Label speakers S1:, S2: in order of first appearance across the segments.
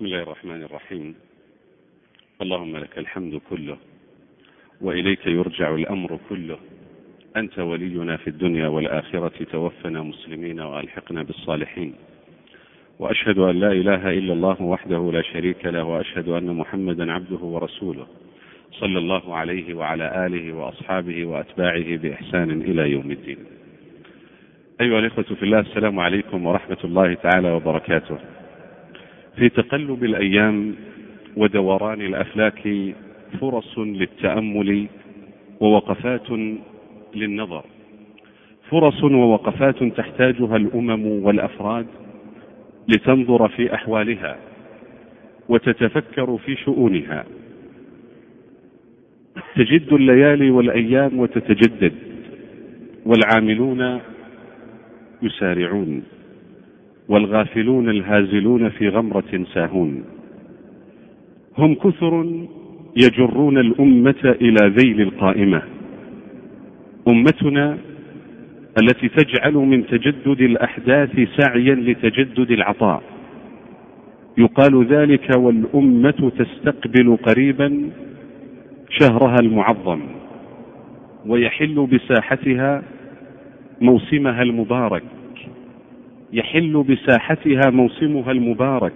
S1: بسم الله الرحمن الرحيم. اللهم لك الحمد كله وإليك يرجع الأمر كله. أنت ولينا في الدنيا والآخرة توفنا مسلمين وألحقنا بالصالحين. وأشهد أن لا إله إلا الله وحده لا شريك له وأشهد أن محمدا عبده ورسوله. صلى الله عليه وعلى آله وأصحابه وأتباعه بإحسان إلى يوم الدين. أيها الإخوة في الله السلام عليكم ورحمة الله تعالى وبركاته. في تقلب الأيام ودوران الأفلاك فرص للتأمل ووقفات للنظر. فرص ووقفات تحتاجها الأمم والأفراد لتنظر في أحوالها وتتفكر في شؤونها. تجد الليالي والأيام وتتجدد والعاملون يسارعون. والغافلون الهازلون في غمرة ساهون. هم كثر يجرون الأمة إلى ذيل القائمة. أمتنا التي تجعل من تجدد الأحداث سعيا لتجدد العطاء. يقال ذلك والأمة تستقبل قريبا شهرها المعظم ويحل بساحتها موسمها المبارك. يحل بساحتها موسمها المبارك.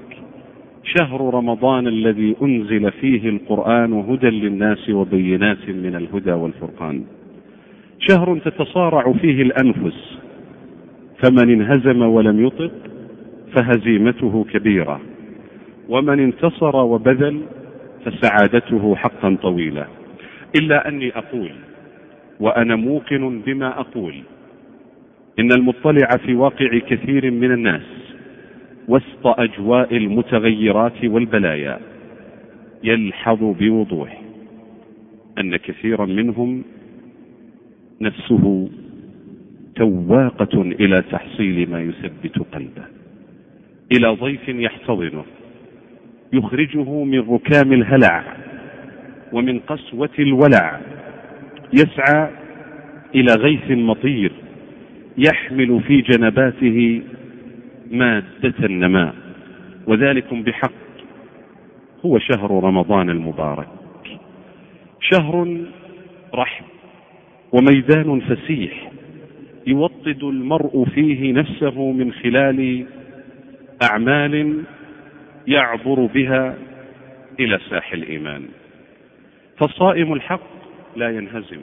S1: شهر رمضان الذي أنزل فيه القرآن هدى للناس وبينات من الهدى والفرقان. شهر تتصارع فيه الأنفس. فمن انهزم ولم يطق فهزيمته كبيرة. ومن انتصر وبذل فسعادته حقا طويله إلا أني أقول وأنا موقن بما أقول إن المطلع في واقع كثير من الناس وسط أجواء المتغيرات والبلايا يلحظ بوضوح أن كثيرا منهم نفسه تواقة إلى تحصيل ما يثبت قلبه إلى ضيف يحتضنه يخرجه من ركام الهلع ومن قسوة الولع يسعى إلى غيث مطير يحمل في جنباته مادة النماء وذلكم بحق. هو شهر رمضان المبارك. شهر رحب وميدان فسيح يوطد المرء فيه نفسه من خلال أعمال يعبر بها إلى ساحل الإيمان. فالصائم الحق لا ينهزم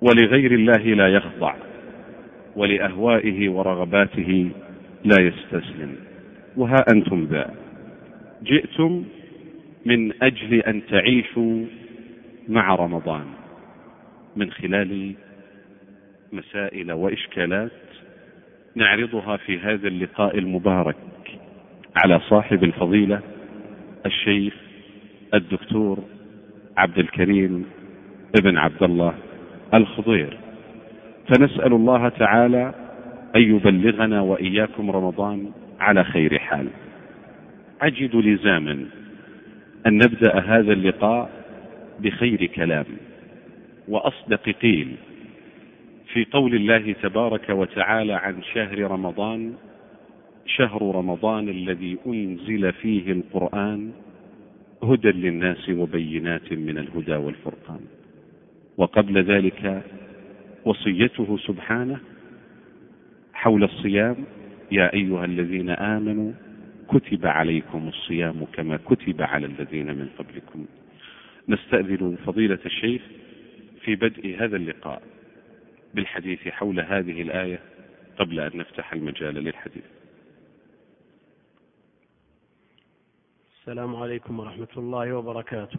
S1: ولغير الله لا يخضع. ولأهوائه ورغباته لا يستسلم. وها أنتم ذا. جئتم من أجل أن تعيشوا مع رمضان من خلال مسائل وإشكالات نعرضها في هذا اللقاء المبارك على صاحب الفضيلة الشيخ الدكتور عبد الكريم ابن عبد الله الخضير. فنسأل الله تعالى أن يبلغنا وإياكم رمضان على خير حال. أجد لزاما أن نبدأ هذا اللقاء بخير كلام وأصدق قيل في قول الله تبارك وتعالى عن شهر رمضان شهر رمضان الذي أنزل فيه القرآن هدى للناس وبينات من الهدى والفرقان. وقبل ذلك وصيته سبحانه حول الصيام يا أيها الذين آمنوا كتب عليكم الصيام كما كتب على الذين من قبلكم. نستأذن فضيلة الشيخ في بدء هذا اللقاء بالحديث حول هذه الآية قبل أن نفتح المجال للحديث.
S2: السلام عليكم ورحمة الله وبركاته.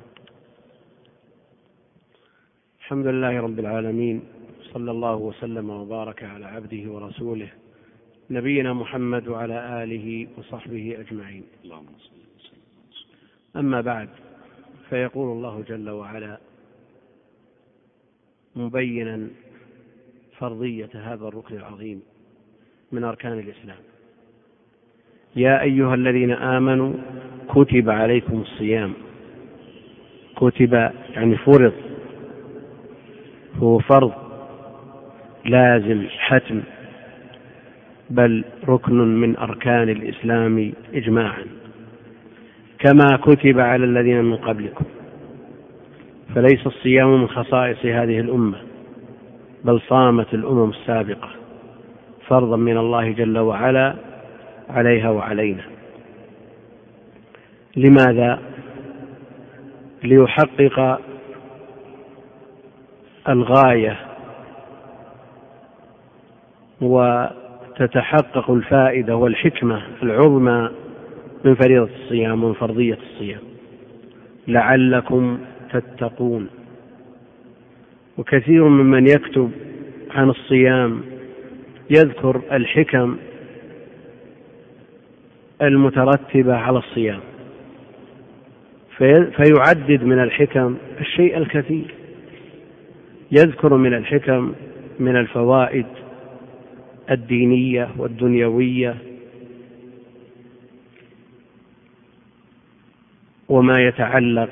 S2: الحمد لله رب العالمين صلى الله وسلم وبارك على عبده ورسوله نبينا محمد وعلى آله وصحبه أجمعين.
S1: اللهم صل
S2: أما بعد فيقول الله جل وعلا مبينا فرضية هذا الركن العظيم من أركان الإسلام. يا أيها الذين آمنوا كتب عليكم الصيام. كتب يعني فرض. هو فرض. لازم حتم بل ركن من أركان الإسلام اجماعا. كما كتب على الذين من قبلكم. فليس الصيام من خصائص هذه الأمة بل صامت الأمم السابقة فرضا من الله جل وعلا عليها وعلينا. لماذا؟ ليحقق الغاية وتتحقق الفائدة والحكمة العظمى من فريضة الصيام ومن فرضية الصيام. لعلكم تتقون. وكثير ممن يكتب عن الصيام يذكر الحكم المترتبة على الصيام فيعدد من الحكم الشيء الكثير. يذكر من الحكم من الفوائد الدينية والدنيوية وما يتعلق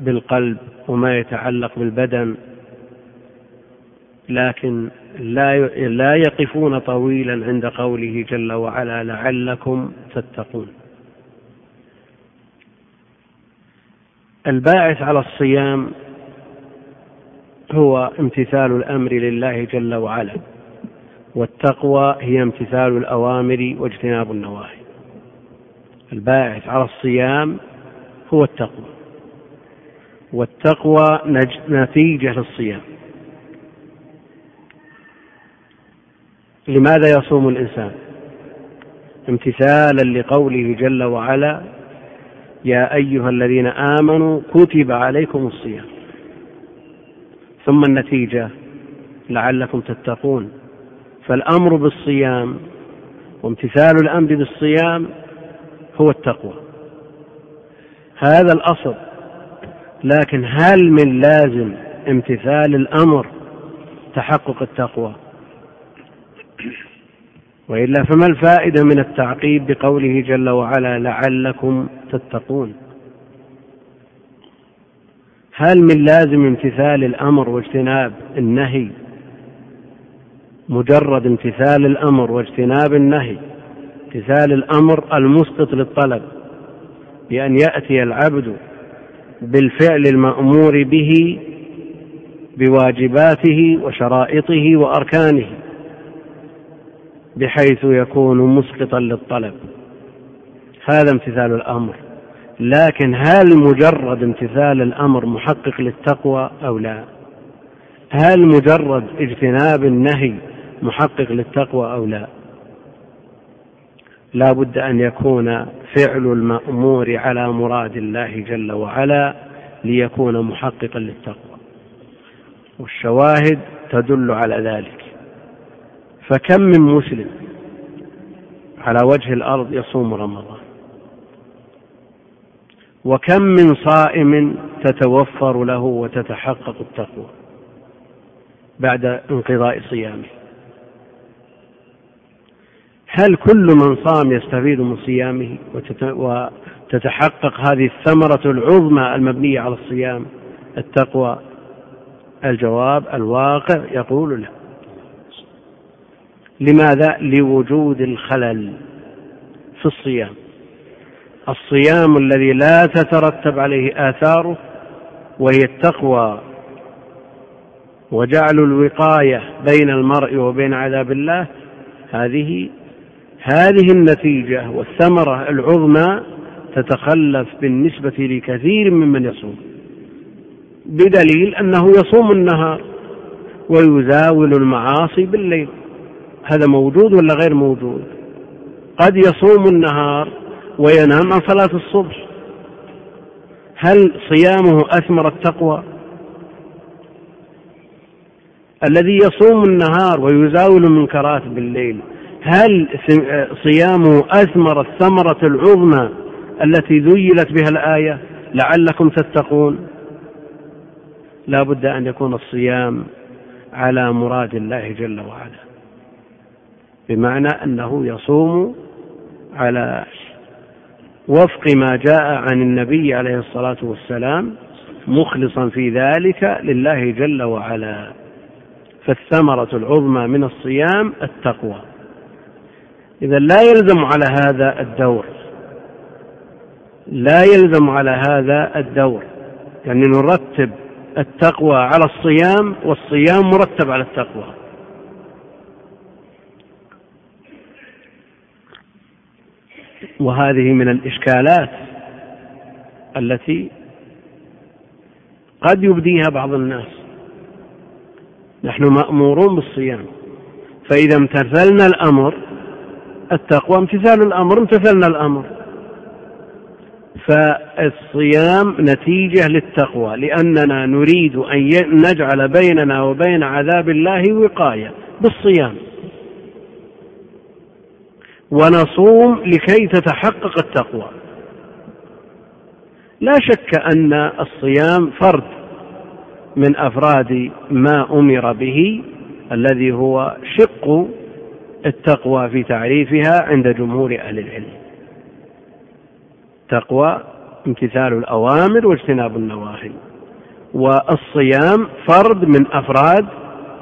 S2: بالقلب وما يتعلق بالبدن لكن لا لا يقفون طويلا عند قوله جل وعلا لعلكم تتقون. الباعث على الصيام هو امتثال الأمر لله جل وعلا. والتقوى هي امتثال الأوامر واجتناب النواهي. الباعث على الصيام هو التقوى. والتقوى نتيجة للصيام. لماذا يصوم الإنسان؟ امتثالا لقوله جل وعلا يا أيها الذين آمنوا كتب عليكم الصيام. ثم النتيجة لعلكم تتقون. فالأمر بالصيام وامتثال الأمر بالصيام هو التقوى. هذا الأصل. لكن هل من لازم امتثال الأمر تحقق التقوى؟ وإلا فما الفائدة من التعقيب بقوله جل وعلا لعلكم تتقون؟ هل من لازم امتثال الأمر واجتناب النهي مجرد امتثال الأمر واجتناب النهي امتثال الأمر المسقط للطلب بأن يأتي العبد بالفعل المأمور به بواجباته وشرائطه وأركانه بحيث يكون مسقطا للطلب. هذا امتثال الأمر. لكن هل مجرد امتثال الأمر محقق للتقوى أو لا؟ هل مجرد اجتناب النهي محقق للتقوى أو لا. لا بد أن يكون فعل المأمور على مراد الله جل وعلا ليكون محققا للتقوى. والشواهد تدل على ذلك. فكم من مسلم على وجه الأرض يصوم رمضان؟ وكم من صائم تتوفر له وتتحقق التقوى بعد انقضاء صيامه؟ هل كل من صام يستفيد من صيامه وتتحقق هذه الثمرة العظمى المبنية على الصيام؟ التقوى. الجواب الواقع يقول لا. لماذا؟ لوجود الخلل في الصيام. الصيام الذي لا تترتب عليه آثاره وهي التقوى وجعل الوقاية بين المرء وبين عذاب الله هذه هذه النتيجة والثمرة العظمى تتخلف بالنسبة لكثير ممن يصوم بدليل أنه يصوم النهار ويزاول المعاصي بالليل. هذا موجود ولا غير موجود؟ قد يصوم النهار وينام عن صلاة الصبح. هل صيامه أثمر التقوى؟ الذي يصوم النهار ويزاول المنكرات بالليل هل صيامه أثمر الثمرة العظمى التي ذيلت بها الآية لعلكم تتقون؟ لا بد أن يكون الصيام على مراد الله جل وعلا بمعنى أنه يصوم على وفق ما جاء عن النبي عليه الصلاة والسلام مخلصا في ذلك لله جل وعلا. فالثمرة العظمى من الصيام التقوى. إذا لا يلزم على هذا الدور. لا يلزم على هذا الدور. يعني نرتب التقوى على الصيام والصيام مرتب على التقوى. وهذه من الإشكالات التي قد يبديها بعض الناس. نحن مأمورون بالصيام. فإذا امتثلنا الأمر التقوى امتثال الأمر امتثلنا الأمر. فالصيام نتيجة للتقوى لأننا نريد أن نجعل بيننا وبين عذاب الله وقاية بالصيام. ونصوم لكي تتحقق التقوى. لا شك أن الصيام فرد من أفراد ما أمر به الذي هو شق التقوى في تعريفها عند جمهور أهل العلم. تقوى امتثال الأوامر واجتناب النواهي. والصيام فرد من أفراد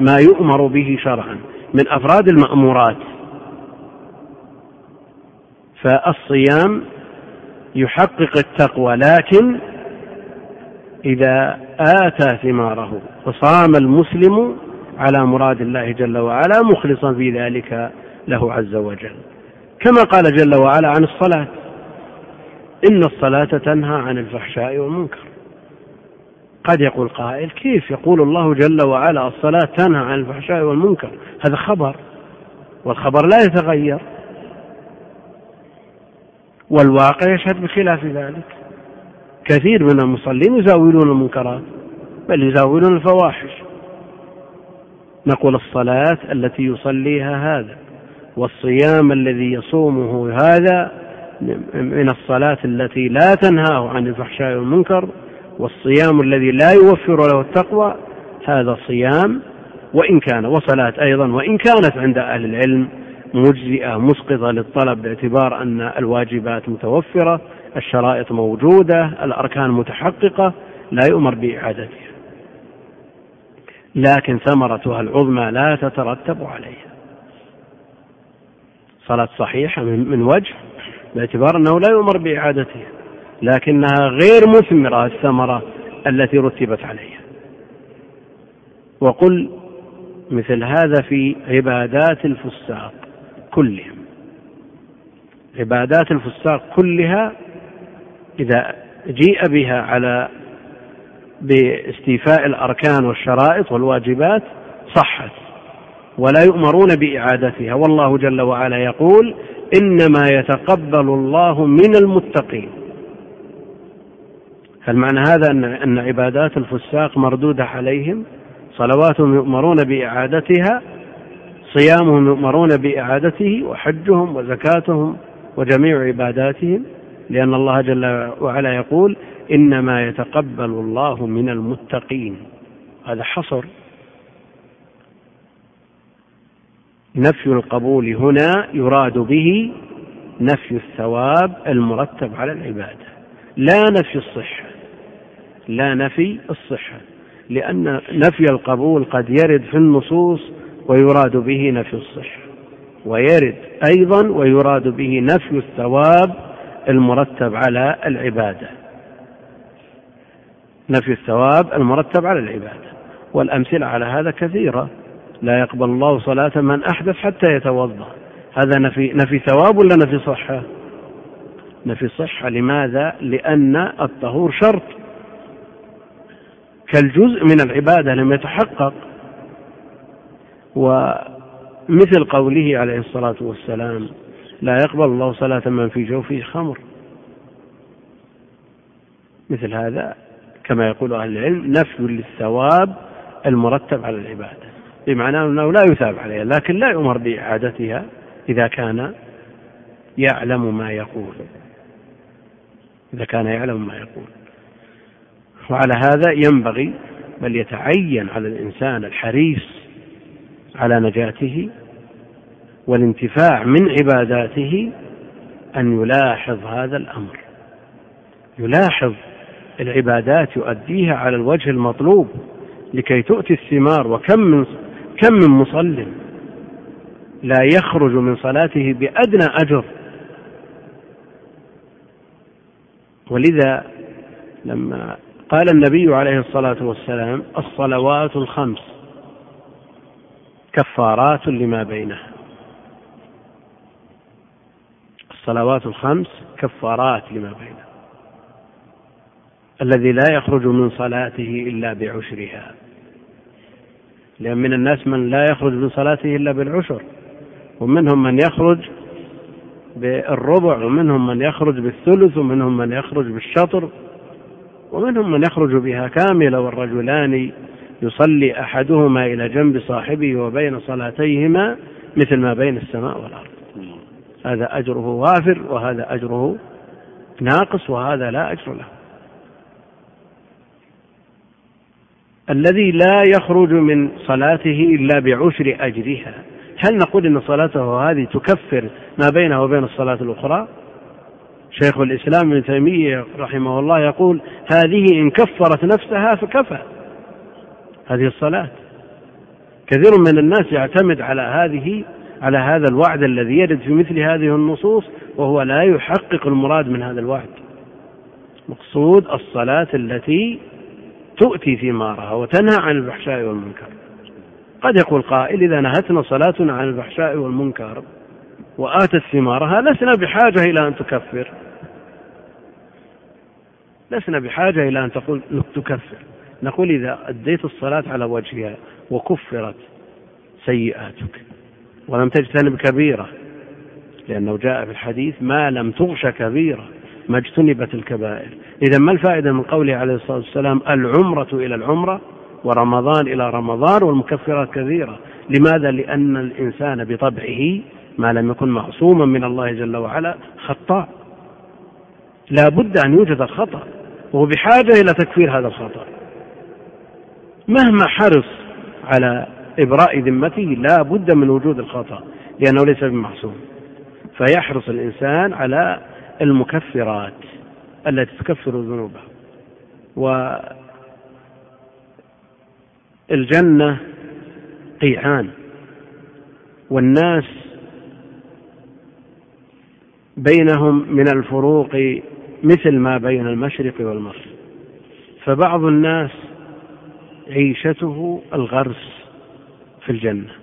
S2: ما يؤمر به شرعا من أفراد المأمورات. فالصيام يحقق التقوى لكن إذا آتى ثماره وصام المسلم على مراد الله جل وعلا مخلصا في ذلك له عز وجل. كما قال جل وعلا عن الصلاة إن الصلاة تنهى عن الفحشاء والمنكر. قد يقول قائل كيف يقول الله جل وعلا الصلاة تنهى عن الفحشاء والمنكر؟ هذا خبر والخبر لا يتغير. والواقع يشهد بخلاف ذلك. كثير من المصلين يزاولون المنكرات بل يزاولون الفواحش. نقول الصلاة التي يصليها هذا والصيام الذي يصومه هذا من الصلاة التي لا تنهاه عن الفحشاء والمنكر والصيام الذي لا يوفر له التقوى هذا صيام وإن كان وصلاة أيضا وإن كانت عند أهل العلم مجزئة مسقطة للطلب باعتبار أن الواجبات متوفرة الشرائط موجودة الأركان متحققة لا يؤمر بإعادتها. لكن ثمرتها العظمى لا تترتب عليها. صلاة صحيحة من وجه باعتبار أنه لا يؤمر بإعادتها لكنها غير مثمرة الثمرة التي رتبت عليها. وقل مثل هذا في عبادات الفساق كلهم. عبادات الفساق كلها إذا جيء بها على باستيفاء الأركان والشرائط والواجبات صحت ولا يؤمرون بإعادتها. والله جل وعلا يقول إنما يتقبل الله من المتقين. هل معنى هذا أن أن عبادات الفساق مردودة عليهم؟ صلواتهم يؤمرون بإعادتها صيامهم يؤمرون بإعادته وحجهم وزكاتهم وجميع عباداتهم لأن الله جل وعلا يقول إنما يتقبل الله من المتقين. هذا حصر. نفي القبول هنا يراد به نفي الثواب المرتب على العبادة لا نفي الصحة. لا نفي الصحة لأن نفي القبول قد يرد في النصوص ويراد به نفي الصحة. ويرد أيضا ويراد به نفي الثواب المرتب على العبادة. نفي الثواب المرتب على العبادة والأمثلة على هذا كثيرة. لا يقبل الله صلاة من أحدث حتى يتوضأ. هذا نفي نفي ثواب ولا نفي صحة؟ نفي صحة. لماذا؟ لأن الطهور شرط. كالجزء من العبادة لم يتحقق. ومثل قوله عليه الصلاة والسلام لا يقبل الله صلاة من في جوفه خمر. مثل هذا كما يقول أهل العلم نفي للثواب المرتب على العبادة. بمعنى أنه لا يثاب عليها لكن لا يؤمر بإعادتها إذا كان يعلم ما يقول. إذا كان يعلم ما يقول. وعلى هذا ينبغي بل يتعين على الإنسان الحريص على نجاته والانتفاع من عباداته أن يلاحظ هذا الأمر. يلاحظ العبادات يؤديها على الوجه المطلوب لكي تؤتي الثمار. وكم من كم من مصل لا يخرج من صلاته بأدنى أجر. ولذا لما قال النبي عليه الصلاة والسلام الصلوات الخمس كفارات لما بينها. الصلوات الخمس كفارات لما بينها. الذي لا يخرج من صلاته إلا بعشرها. لأن من الناس من لا يخرج من صلاته إلا بالعشر ومنهم من يخرج بالربع ومنهم من يخرج بالثلث ومنهم من يخرج بالشطر ومنهم من يخرج بها كاملة والرجلان يصلي أحدهما إلى جنب صاحبه وبين صلاتيهما مثل ما بين السماء والأرض. هذا أجره وافر وهذا أجره ناقص وهذا لا أجر له. الذي لا يخرج من صلاته إلا بعشر أجرها. هل نقول أن صلاته هذه تكفر ما بينه وبين الصلاة الأخرى؟ شيخ الإسلام ابن تيمية رحمه الله يقول هذه إن كفرت نفسها فكفى. هذه الصلاة. كثير من الناس يعتمد على هذه على هذا الوعد الذي يرد في مثل هذه النصوص وهو لا يحقق المراد من هذا الوعد. مقصود الصلاة التي تؤتي ثمارها وتنهى عن الفحشاء والمنكر. قد يقول قائل إذا نهتنا صلاتنا عن الفحشاء والمنكر وآتت ثمارها لسنا بحاجة إلى أن تكفر. لسنا بحاجة إلى أن تقول تكفر. نقول إذا أديت الصلاة على وجهها وكفرت سيئاتك ولم تجتنب كبيرة لأنه جاء في الحديث ما لم تغش كبيرة. ما اجتنبت الكبائر. إذا ما الفائدة من قوله عليه الصلاة والسلام العمرة إلى العمرة ورمضان إلى رمضان والمكفرات كثيرة؟ لماذا؟ لأن الإنسان بطبعه ما لم يكن معصوما من الله جل وعلا خطاء. لا بد أن يوجد الخطأ وهو بحاجة إلى تكفير هذا الخطأ. مهما حرص على إبراء ذمته لا بد من وجود الخطأ لأنه ليس بمعصوم. فيحرص الإنسان على المكفرات التي تكفر ذنوبه والجنة قيعان. والناس بينهم من الفروق مثل ما بين المشرق والمغرب. فبعض الناس عيشته الغرس في الجنة.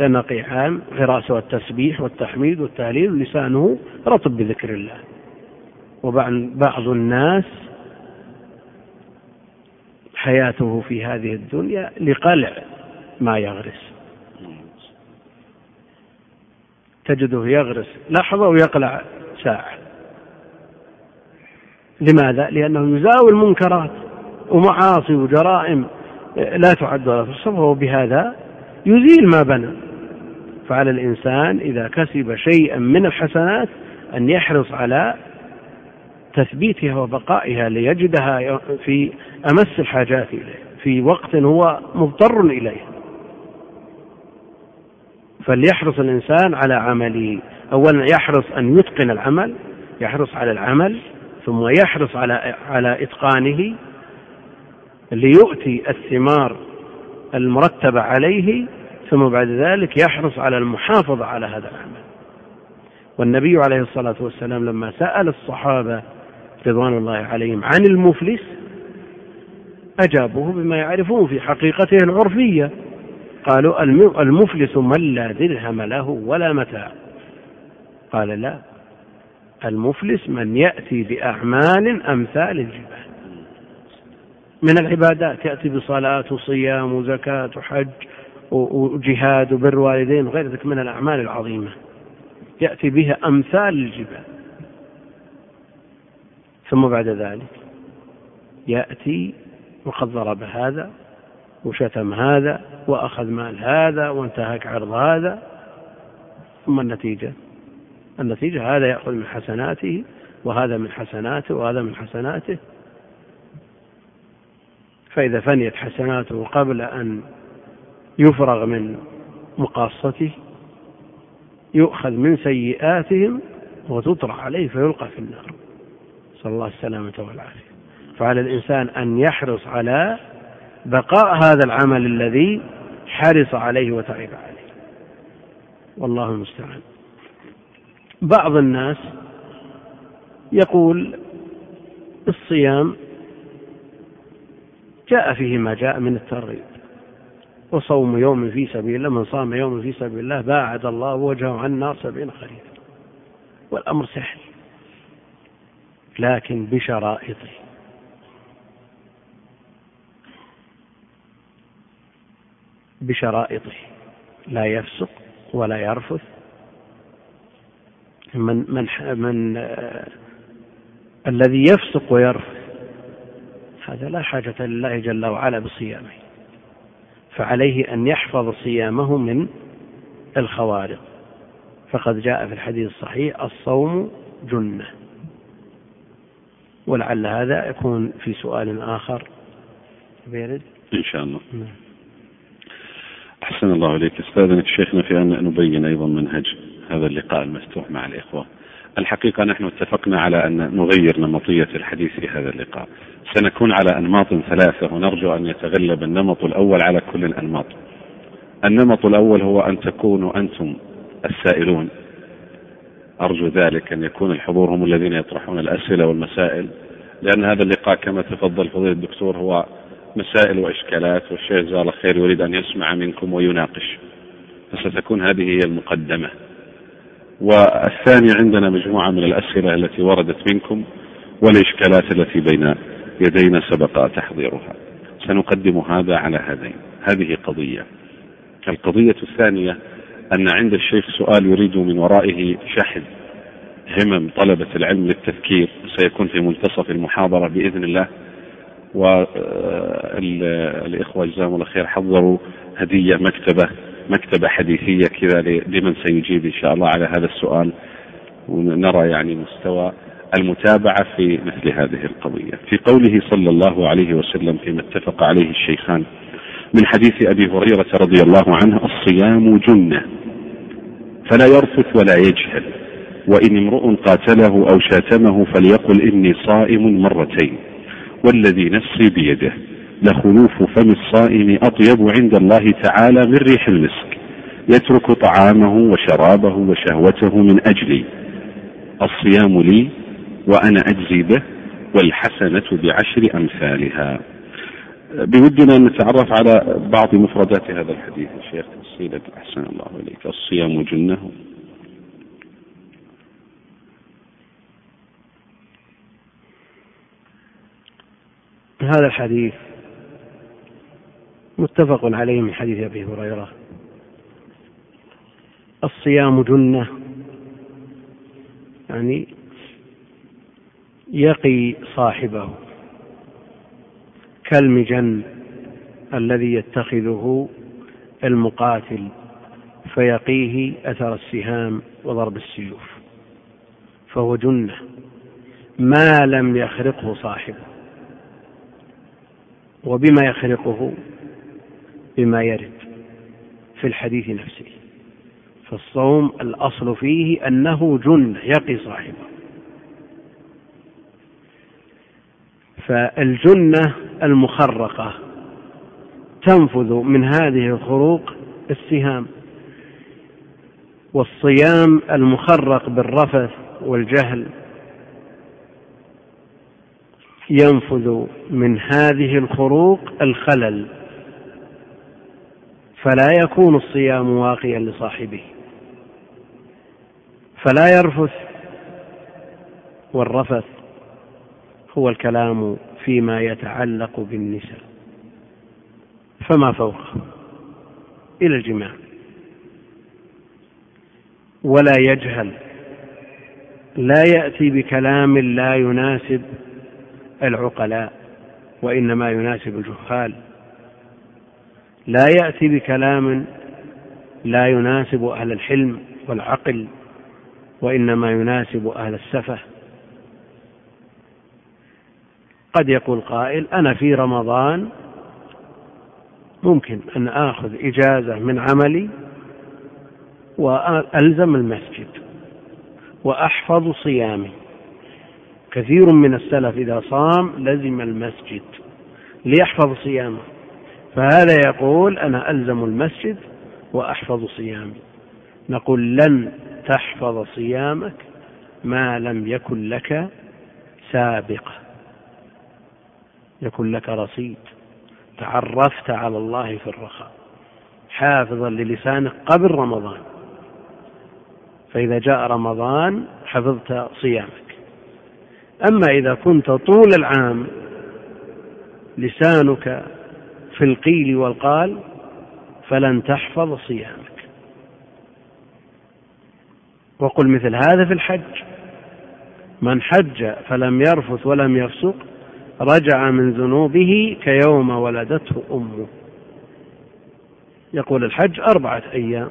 S2: لأن قيعان غراسه التسبيح والتحميد والتهليل لسانه رطب بذكر الله. وبعض الناس حياته في هذه الدنيا لقلع ما يغرس. تجده يغرس لحظة ويقلع ساعة. لماذا؟ لأنه يزاوي المنكرات ومعاصي وجرائم لا تعد ولا تحصى وهو بهذا يزيل ما بنى. فعلى الإنسان إذا كسب شيئا من الحسنات أن يحرص على تثبيتها وبقائها ليجدها في أمس الحاجات إليه في وقت هو مضطر إليه. فليحرص الإنسان على عمله. أولا يحرص أن يتقن العمل يحرص على العمل ثم يحرص على على إتقانه ليؤتي الثمار المرتبة عليه ثم بعد ذلك يحرص على المحافظة على هذا العمل. والنبي عليه الصلاة والسلام لما سأل الصحابة رضوان الله عليهم عن المفلس أجابوه بما يعرفون في حقيقته العرفية. قالوا المفلس من لا درهم له ولا متاع. قال لا المفلس من يأتي بأعمال أمثال الجبال. من العبادات يأتي بصلاة وصيام وزكاة وحج وجهاد وبر والدين وغير ذلك من الأعمال العظيمة. يأتي بها أمثال الجبال. ثم بعد ذلك يأتي وقد ضرب هذا وشتم هذا وأخذ مال هذا وانتهك عرض هذا. ثم النتيجة. النتيجة هذا يأخذ من حسناته وهذا من حسناته وهذا من حسناته. فإذا فنيت حسناته قبل أن يفرغ من مقاصته يؤخذ من سيئاتهم وتطرح عليه فيلقى في النار. صلى الله السلامة والعافية. فعلى الإنسان أن يحرص على بقاء هذا العمل الذي حرص عليه وتعب عليه. والله المستعان. بعض الناس يقول الصيام جاء فيه ما جاء من الترغيب. وصوم يوم في سبيل الله من صام يوم في سبيل الله باعد الله وجهه عن النار سبعين خريفا والأمر سهل لكن بشرائطه. بشرائطه. لا يفسق ولا يرفث. من من من آه الذي يفسق ويرفث هذا لا حاجة لله جل وعلا بصيامه. فعليه أن يحفظ صيامه من الخوارق. فقد جاء في الحديث الصحيح الصوم جنة. ولعل هذا يكون في سؤال آخر.
S1: بيرد؟ إن شاء الله. نعم. أحسن الله إليك. استاذنك شيخنا في أن نبين أيضا منهج هذا اللقاء المفتوح مع الإخوة. الحقيقة نحن اتفقنا على أن نغير نمطية الحديث في هذا اللقاء. سنكون على أنماط ثلاثة ونرجو أن يتغلب النمط الأول على كل الأنماط. النمط الأول هو أن تكونوا أنتم السائلون. أرجو ذلك أن يكون الحضور هم الذين يطرحون الأسئلة والمسائل لأن هذا اللقاء كما تفضل فضيلة الدكتور هو مسائل وإشكالات والشيخ جزاه الله خير يريد أن يسمع منكم ويناقش. فستكون هذه هي المقدمة. والثاني عندنا مجموعة من الأسئلة التي وردت منكم والإشكالات التي بين يدينا سبق تحضيرها. سنقدم هذا على هذين. هذه قضية. القضية الثانية أن عند الشيخ سؤال يريد من ورائه شحذ همم طلبة العلم للتفكير سيكون في منتصف المحاضرة بإذن الله. والإخوة جزاهم الله خير حضروا هدية مكتبة. مكتبة حديثية كذا لمن سيجيب إن شاء الله على هذا السؤال ونرى يعني مستوى المتابعة في مثل هذه القضية. في قوله صلى الله عليه وسلم فيما اتفق عليه الشيخان من حديث أبي هريرة رضي الله عنه الصيام جنة فلا يرفث ولا يجهل وإن امرؤ قاتله أو شاتمه فليقل إني صائم مرتين والذي نفسي بيده. لخلوف فم الصائم أطيب عند الله تعالى من ريح المسك يترك طعامه وشرابه وشهوته من أجلي. الصيام لي وأنا أجزي به والحسنة بعشر أمثالها. بودنا أن نتعرف على بعض مفردات هذا الحديث. الشيخ تفصيلا. أحسن الله إليك. الصيام جنة.
S2: هذا الحديث متفق عليه من حديث أبي هريرة. الصيام جنة. يعني يقي صاحبه كالمجن الذي يتخذه المقاتل فيقيه أثر السهام وضرب السيوف. فهو جنة. ما لم يخرقه صاحبه. وبما يخرقه بما يرد في الحديث نفسه. فالصوم الأصل فيه أنه جنة يقي صاحبه. فالجنة المخرقة تنفذ من هذه الخروق السهام. والصيام المخرق بالرفث والجهل ينفذ من هذه الخروق الخلل. فلا يكون الصيام واقيا لصاحبه. فلا يرفث والرفث هو الكلام فيما يتعلق بالنساء. فما فوقه إلى الجماع. ولا يجهل. لا يأتي بكلام لا يناسب العقلاء وإنما يناسب الجهال. لا يأتي بكلام لا يناسب أهل الحلم والعقل وإنما يناسب أهل السفة. قد يقول قائل أنا في رمضان ممكن أن آخذ إجازة من عملي وألزم المسجد وأحفظ صيامي. كثير من السلف إذا صام لزم المسجد ليحفظ صيامه. فهذا يقول أنا ألزم المسجد وأحفظ صيامي. نقول لن تحفظ صيامك ما لم يكن لك سابقة يكون لك رصيد. تعرفت على الله في الرخاء. حافظا للسانك قبل رمضان. فإذا جاء رمضان حفظت صيامك. أما إذا كنت طول العام لسانك في القيل والقال فلن تحفظ صيامك. وقل مثل هذا في الحج من حج فلم يرفث ولم يفسق رجع من ذنوبه كيوم ولدته أمه. يقول الحج أربعة أيام.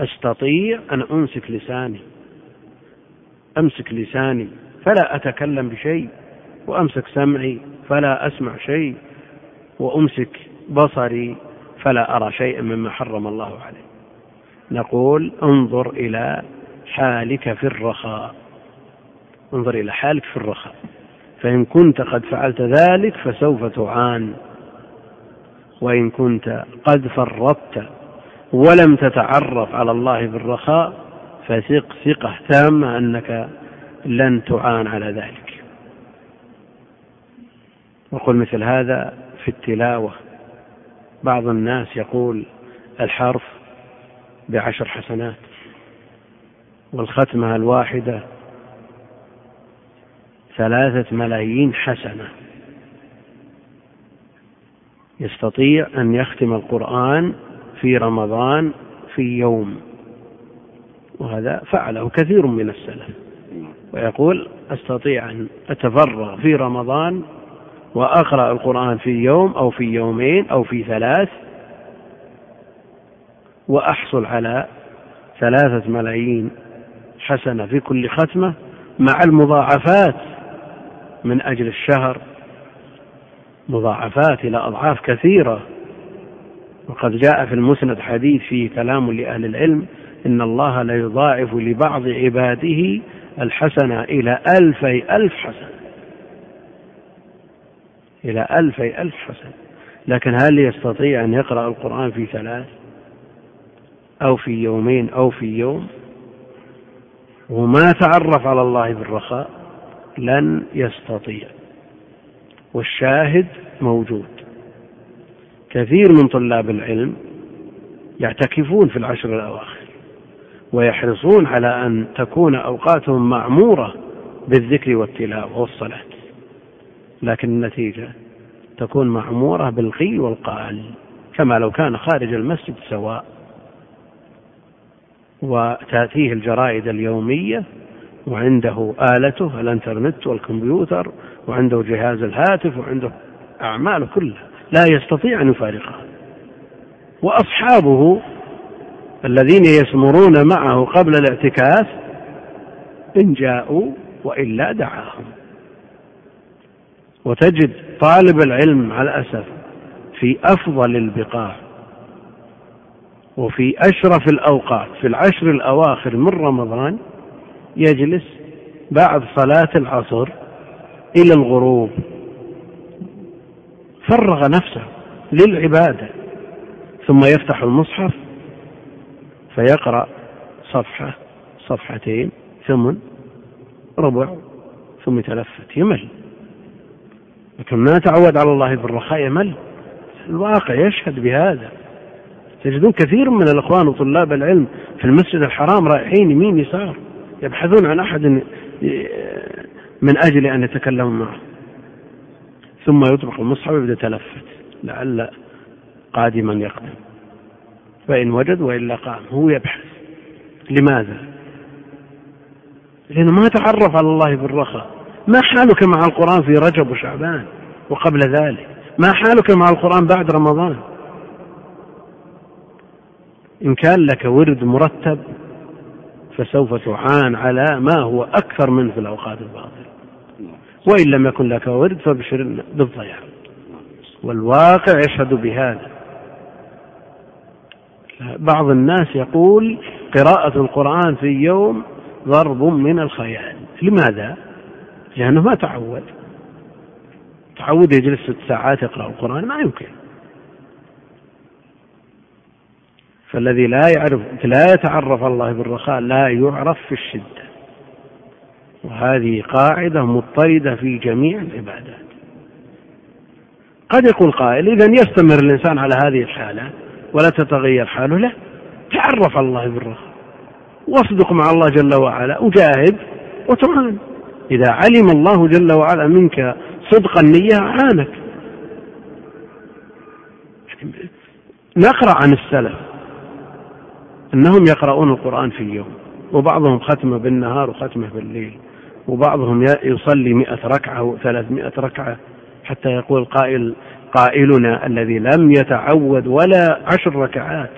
S2: أستطيع أن أمسك لساني أمسك لساني فلا أتكلم بشيء وأمسك سمعي فلا أسمع شيء. وأمسك بصري فلا أرى شيئا مما حرم الله عليه. نقول انظر إلى حالك في الرخاء. انظر إلى حالك في الرخاء. فإن كنت قد فعلت ذلك فسوف تعان. وإن كنت قد فرطت ولم تتعرف على الله في الرخاء فثق ثقة تامة أنك لن تعان على ذلك. وقل مثل هذا في التلاوة. بعض الناس يقول الحرف بعشر حسنات والختمة الواحدة ثلاثة ملايين حسنة. يستطيع أن يختم القرآن في رمضان في يوم وهذا فعله كثير من السلف ويقول أستطيع أن أتفرغ في رمضان وأقرأ القرآن في يوم أو في يومين أو في ثلاث وأحصل على ثلاثة ملايين حسنة في كل ختمة مع المضاعفات من أجل الشهر. مضاعفات إلى أضعاف كثيرة. وقد جاء في المسند حديث فيه كلام لأهل العلم إن الله لا يضاعف لبعض عباده الحسنة إلى ألفي ألف حسنة. إلى ألفي ألف حسنة لكن هل يستطيع أن يقرأ القرآن في ثلاث أو في يومين أو في يوم؟ وما تعرف على الله بالرخاء لن يستطيع. والشاهد موجود. كثير من طلاب العلم يعتكفون في العشر الأواخر ويحرصون على أن تكون أوقاتهم معمورة بالذكر والتلاوة والصلاة. لكن النتيجة تكون معمورة بالقيل والقال كما لو كان خارج المسجد سواء. وتأتيه الجرائد اليومية وعنده آلته الإنترنت والكمبيوتر وعنده جهاز الهاتف وعنده أعماله كلها. لا يستطيع أن يفارقها. وأصحابه الذين يسمرون معه قبل الاعتكاف إن جاءوا وإلا دعاهم. وتجد طالب العلم مع الأسف في أفضل البقاع وفي أشرف الأوقات في العشر الأواخر من رمضان يجلس بعد صلاة العصر إلى الغروب. فرغ نفسه للعبادة ثم يفتح المصحف فيقرأ صفحة صفحتين ثم ربع ثم يتلفت يمل. لكن ما تعود على الله بالرخاء يمل. الواقع يشهد بهذا. تجدون كثير من الأخوان وطلاب العلم في المسجد الحرام رايحين يمين يسار يبحثون عن أحد من أجل أن يتكلموا معه. ثم يطبق المصحف ويبدأ يتلفت لعل قادما يقدم. فإن وجد وإلا قام هو يبحث. لماذا؟ لأنه ما تعرف على الله بالرخاء. ما حالك مع القرآن في رجب وشعبان وقبل ذلك؟ ما حالك مع القرآن بعد رمضان؟ إن كان لك ورد مرتب فسوف تعان على ما هو أكثر منه في الأوقات الباطلة. وإن لم يكن لك ورد فابشر بالضياع. والواقع يشهد بهذا. بعض الناس يقول قراءة القرآن في يوم ضرب من الخيال. لماذا؟ لأنه ما تعود. تعود يجلس ست ساعات يقرأ القرآن ما يمكن. فالذي لا يعرف لا يتعرف الله بالرخاء لا يعرف في الشدة. وهذه قاعدة مضطردة في جميع العبادات. قد يقول قائل إذا يستمر الإنسان على هذه الحالة ولا تتغير حاله لا. تعرف الله بالرخاء. واصدق مع الله جل وعلا وجاهد وتعان إذا علم الله جل وعلا منك صدق النية أعانك نقرأ عن السلف أنهم يقرؤون القرآن في اليوم وبعضهم ختمة بالنهار وختمة بالليل وبعضهم يصلي مئة ركعة وثلاثمائة ركعة حتى يقول قائل قائلنا الذي لم يتعود ولا عشر ركعات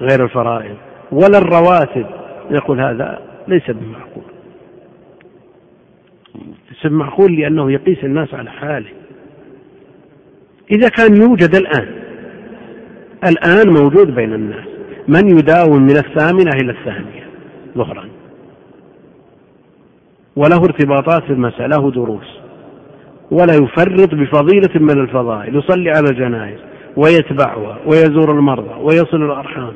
S2: غير الفرائض ولا الرواتب يقول هذا ليس بمعقول. ليس بمعقول لأنه يقيس الناس على حاله. إذا كان يوجد الآن الآن موجود بين الناس. من يداوم من الثامنة إلى الثانية ظهرا. وله ارتباطات في المسألة له دروس. ولا يفرط بفضيلة من الفضائل يصلي على الجنائز ويتبعها ويزور المرضى ويصل الأرحام.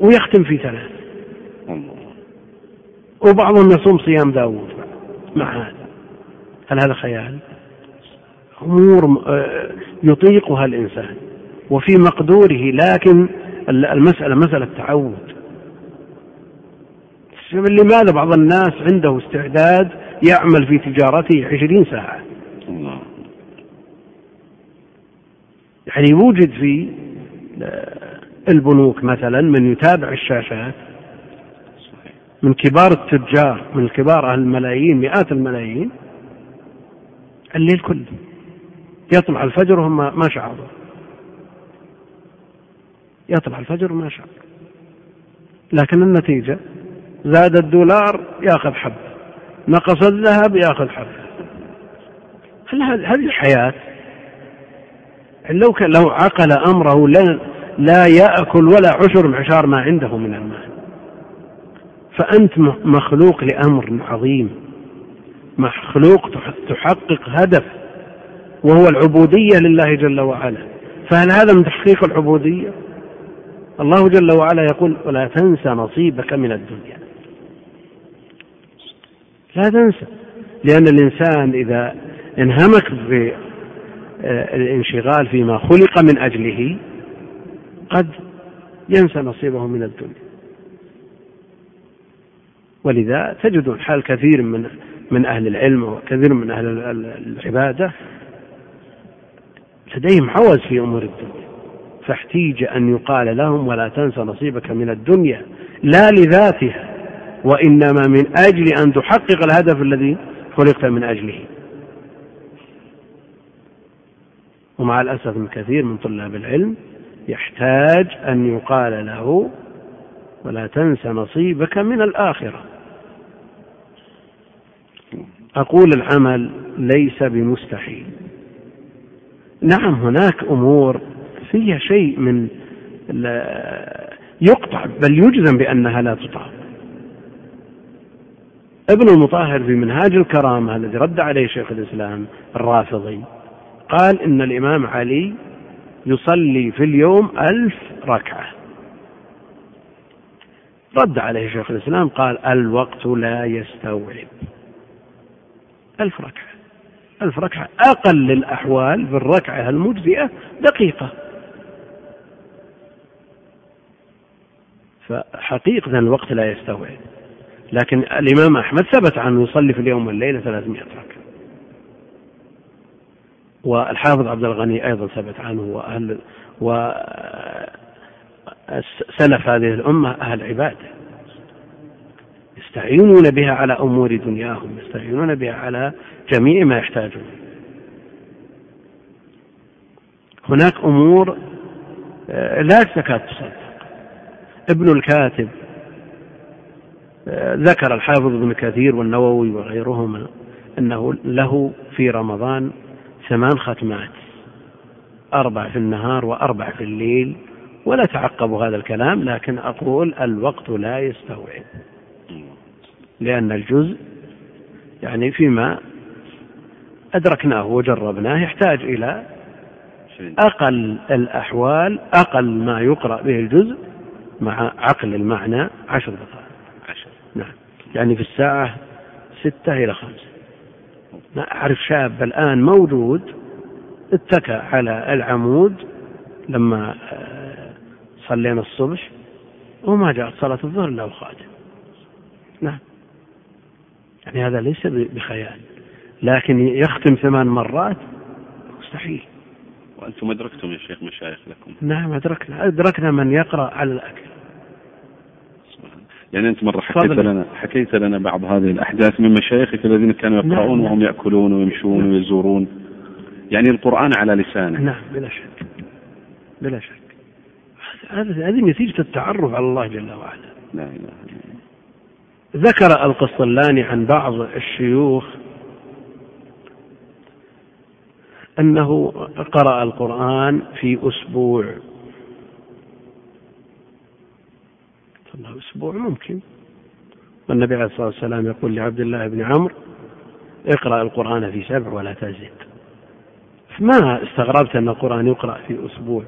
S2: ويختم في ثلاث وبعضهم يصوم صيام داود مع هذا هل هذا خيال؟ أمور آه، يطيقها الإنسان وفي مقدوره لكن المسألة مسألة تعود. لماذا بعض الناس عنده استعداد يعمل في تجارته عشرين ساعة؟ يعني يوجد في البنوك مثلا من يتابع الشاشات من كبار التجار من كبار أهل الملايين مئات الملايين الليل كله. يطلع الفجر وهم ما شعروا يطلع الفجر ما شعر لكن النتيجة زاد الدولار يأخذ حب نقص الذهب يأخذ حب. هذه الحياة لو لو عقل أمره لا يأكل ولا عشر معشار ما عنده من المال. فأنت مخلوق لأمر عظيم. مخلوق تحقق هدف وهو العبودية لله جل وعلا. فهل هذا من تحقيق العبودية؟ الله جل وعلا يقول ولا تنسى نصيبك من الدنيا. لا تنسى لأن الإنسان إذا انهمك في آه، فيما خلق من أجله قد ينسى نصيبه من الدنيا. ولذا تجدون حال كثير من من أهل العلم وكثير من أهل العبادة لديهم عوز في أمور الدنيا. فاحتيج أن يقال لهم ولا تنسى نصيبك من الدنيا لا لذاتها وإنما من أجل أن تحقق الهدف الذي خلقت من أجله. ومع الأسف من كثير من طلاب العلم يحتاج أن يقال له ولا تنس نصيبك من الآخرة. أقول العمل ليس بمستحيل. نعم هناك أمور فيها شيء من يقطع بل يجزم بأنها لا تطاق. ابن المطهر في منهاج الكرامة الذي رد عليه شيخ الإسلام الرافضي قال إن الإمام علي يصلي في اليوم ألف ركعة. رد عليه شيخ الإسلام قال الوقت لا يستوعب. ألف ركعة. ألف ركعة أقل الأحوال في الركعة المجزئة دقيقة. فحقيقة الوقت لا يستوعب. لكن الإمام أحمد ثبت عنه يصلي في اليوم والليلة 300 ركعة. والحافظ عبد الغني أيضا ثبت عنه وأهل و سلف هذه الأمة أهل عبادة. يستعينون بها على أمور دنياهم يستعينون بها على جميع ما يحتاجون. هناك أمور آه، لا تكاد تصدق. ابن الكاتب آه، ذكر الحافظ ابن كثير والنووي وغيرهما أنه له في رمضان ثمان ختمات أربع في النهار وأربع في الليل ولا تعقب هذا الكلام لكن أقول الوقت لا يستوعب. لأن الجزء يعني فيما أدركناه وجربناه يحتاج إلى أقل الأحوال أقل ما يقرأ به الجزء مع عقل المعنى عشر دقائق.
S1: عشر.
S2: نعم. يعني في الساعة ستة إلى خمسة. أعرف شاب الآن موجود اتكى على العمود لما آه، صلينا الصبح وما جاءت صلاة الظهر إلا وخادم. نعم. يعني هذا ليس بخيال. لكن يختم ثمان مرات مستحيل.
S1: وأنتم أدركتم يا شيخ مشايخ لكم.
S2: نعم أدركنا. أدركنا من يقرأ على الأكل.
S1: يعني أنت مرة حكيت فضل. لنا حكيت لنا بعض هذه الأحداث من مشايخك الذين كانوا نعم، يقرؤون نعم. وهم يأكلون ويمشون نعم. ويزورون. يعني القرآن على لسانه.
S2: نعم بلا شك. بلا شك. هذه نتيجة التعرف على الله جل وعلا. لا إله إلا الله. ذكر القسطلاني عن بعض الشيوخ أنه قرأ القرآن في أسبوع. الله أسبوع ممكن. والنبي عليه الصلاة والسلام يقول لعبد الله بن عمرو اقرأ القرآن في سبع ولا تزد. ما استغربت أن القرآن يقرأ في أسبوع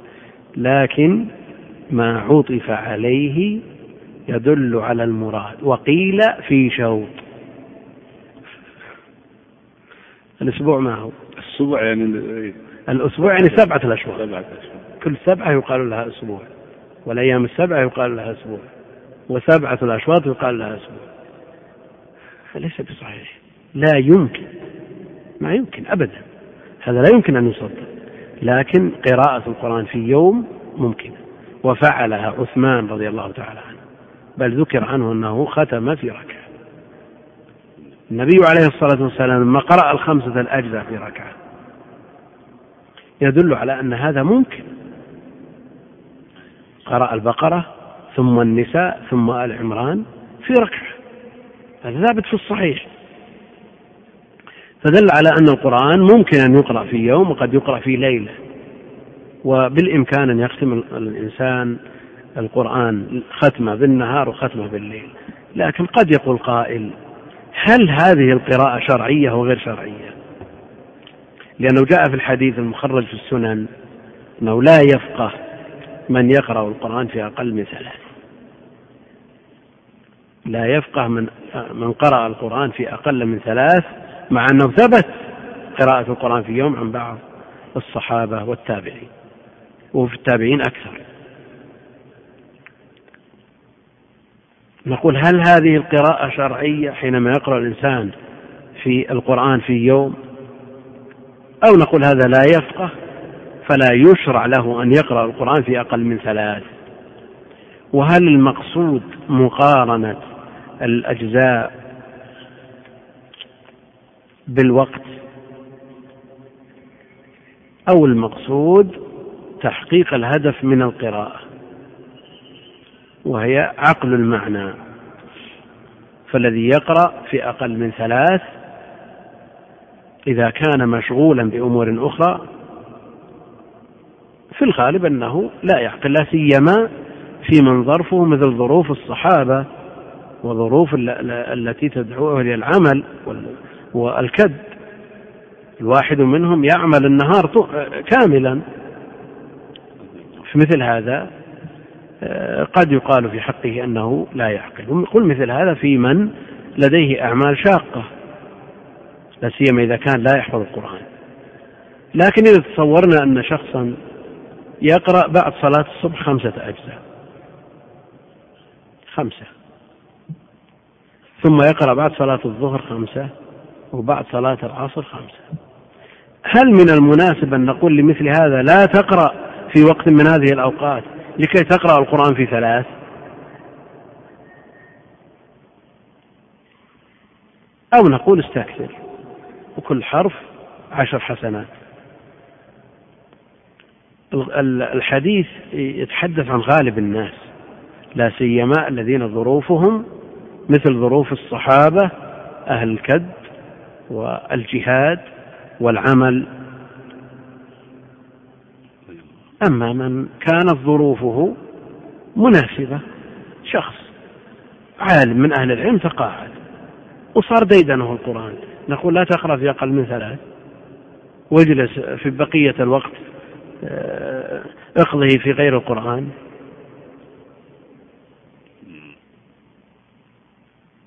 S2: لكن ما عطف عليه يدل على المراد. وقيل في شوط. الأسبوع ما هو؟
S1: الأسبوع يعني
S2: الأسبوع يعني سبعة الأشهر سبعة أشهر كل سبعة يقال لها أسبوع. والأيام السبعة يقال لها أسبوع. وسبعة الأشواط يقال لها أسبوع. فليس بصحيح. لا يمكن. ما يمكن أبدا. هذا لا يمكن أن يصدق. لكن قراءة القرآن في يوم ممكنة وفعلها عثمان رضي الله تعالى عنه. بل ذكر عنه أنه ختم في ركعة. النبي عليه الصلاة والسلام لما قرأ الخمسة الأجزاء في ركعة يدل على أن هذا ممكن. قرأ البقرة ثم النساء ثم آل عمران في ركعة. هذا ثابت في الصحيح. فدل على أن القرآن ممكن أن يقرأ في يوم وقد يقرأ في ليلة وبالإمكان أن يختم الإنسان القرآن ختمة بالنهار وختمة بالليل. لكن قد يقول قائل هل هذه القراءة شرعية أو غير شرعية؟ لأنه جاء في الحديث المخرج في السنن أنه لا يفقه من يقرأ القرآن في أقل من ثلاث. لا يفقه من من قرأ القرآن في أقل من ثلاث مع أنه ثبت قراءة القرآن في يوم عن بعض الصحابة والتابعين وفي التابعين أكثر. نقول هل هذه القراءة شرعية حينما يقرأ الإنسان في القرآن في يوم؟ أو نقول هذا لا يفقه فلا يشرع له أن يقرأ القرآن في أقل من ثلاث. وهل المقصود مقارنة الأجزاء بالوقت؟ أو المقصود تحقيق الهدف من القراءة؟ وهي عقل المعنى. فالذي يقرأ في أقل من ثلاث إذا كان مشغولا بأمور أخرى في الغالب أنه لا يعقل لا سيما في من ظرفه مثل ظروف الصحابة وظروف التي تدعوه إلى العمل والكد. الواحد منهم يعمل النهار كاملا. في مثل هذا قد يقال في حقه أنه لا يعقل. قل مثل هذا في من لديه أعمال شاقة لا سيما إذا كان لا يحفظ القرآن. لكن إذا تصورنا أن شخصا يقرأ بعد صلاة الصبح خمسة أجزاء خمسة ثم يقرأ بعد صلاة الظهر خمسة وبعد صلاة العصر خمسة. هل من المناسب أن نقول لمثل هذا لا تقرأ في وقت من هذه الأوقات لكي تقرأ القرآن في ثلاث. أو نقول استكثر. وكل حرف عشر حسنات. الحديث يتحدث عن غالب الناس. لا سيما الذين ظروفهم مثل ظروف الصحابة أهل الكد والجهاد والعمل أما من كانت ظروفه مناسبة شخص عالم من أهل العلم تقاعد وصار ديدنه القرآن. نقول لا تقرأ في أقل من ثلاث واجلس في بقية الوقت آه، اقضه في غير القرآن.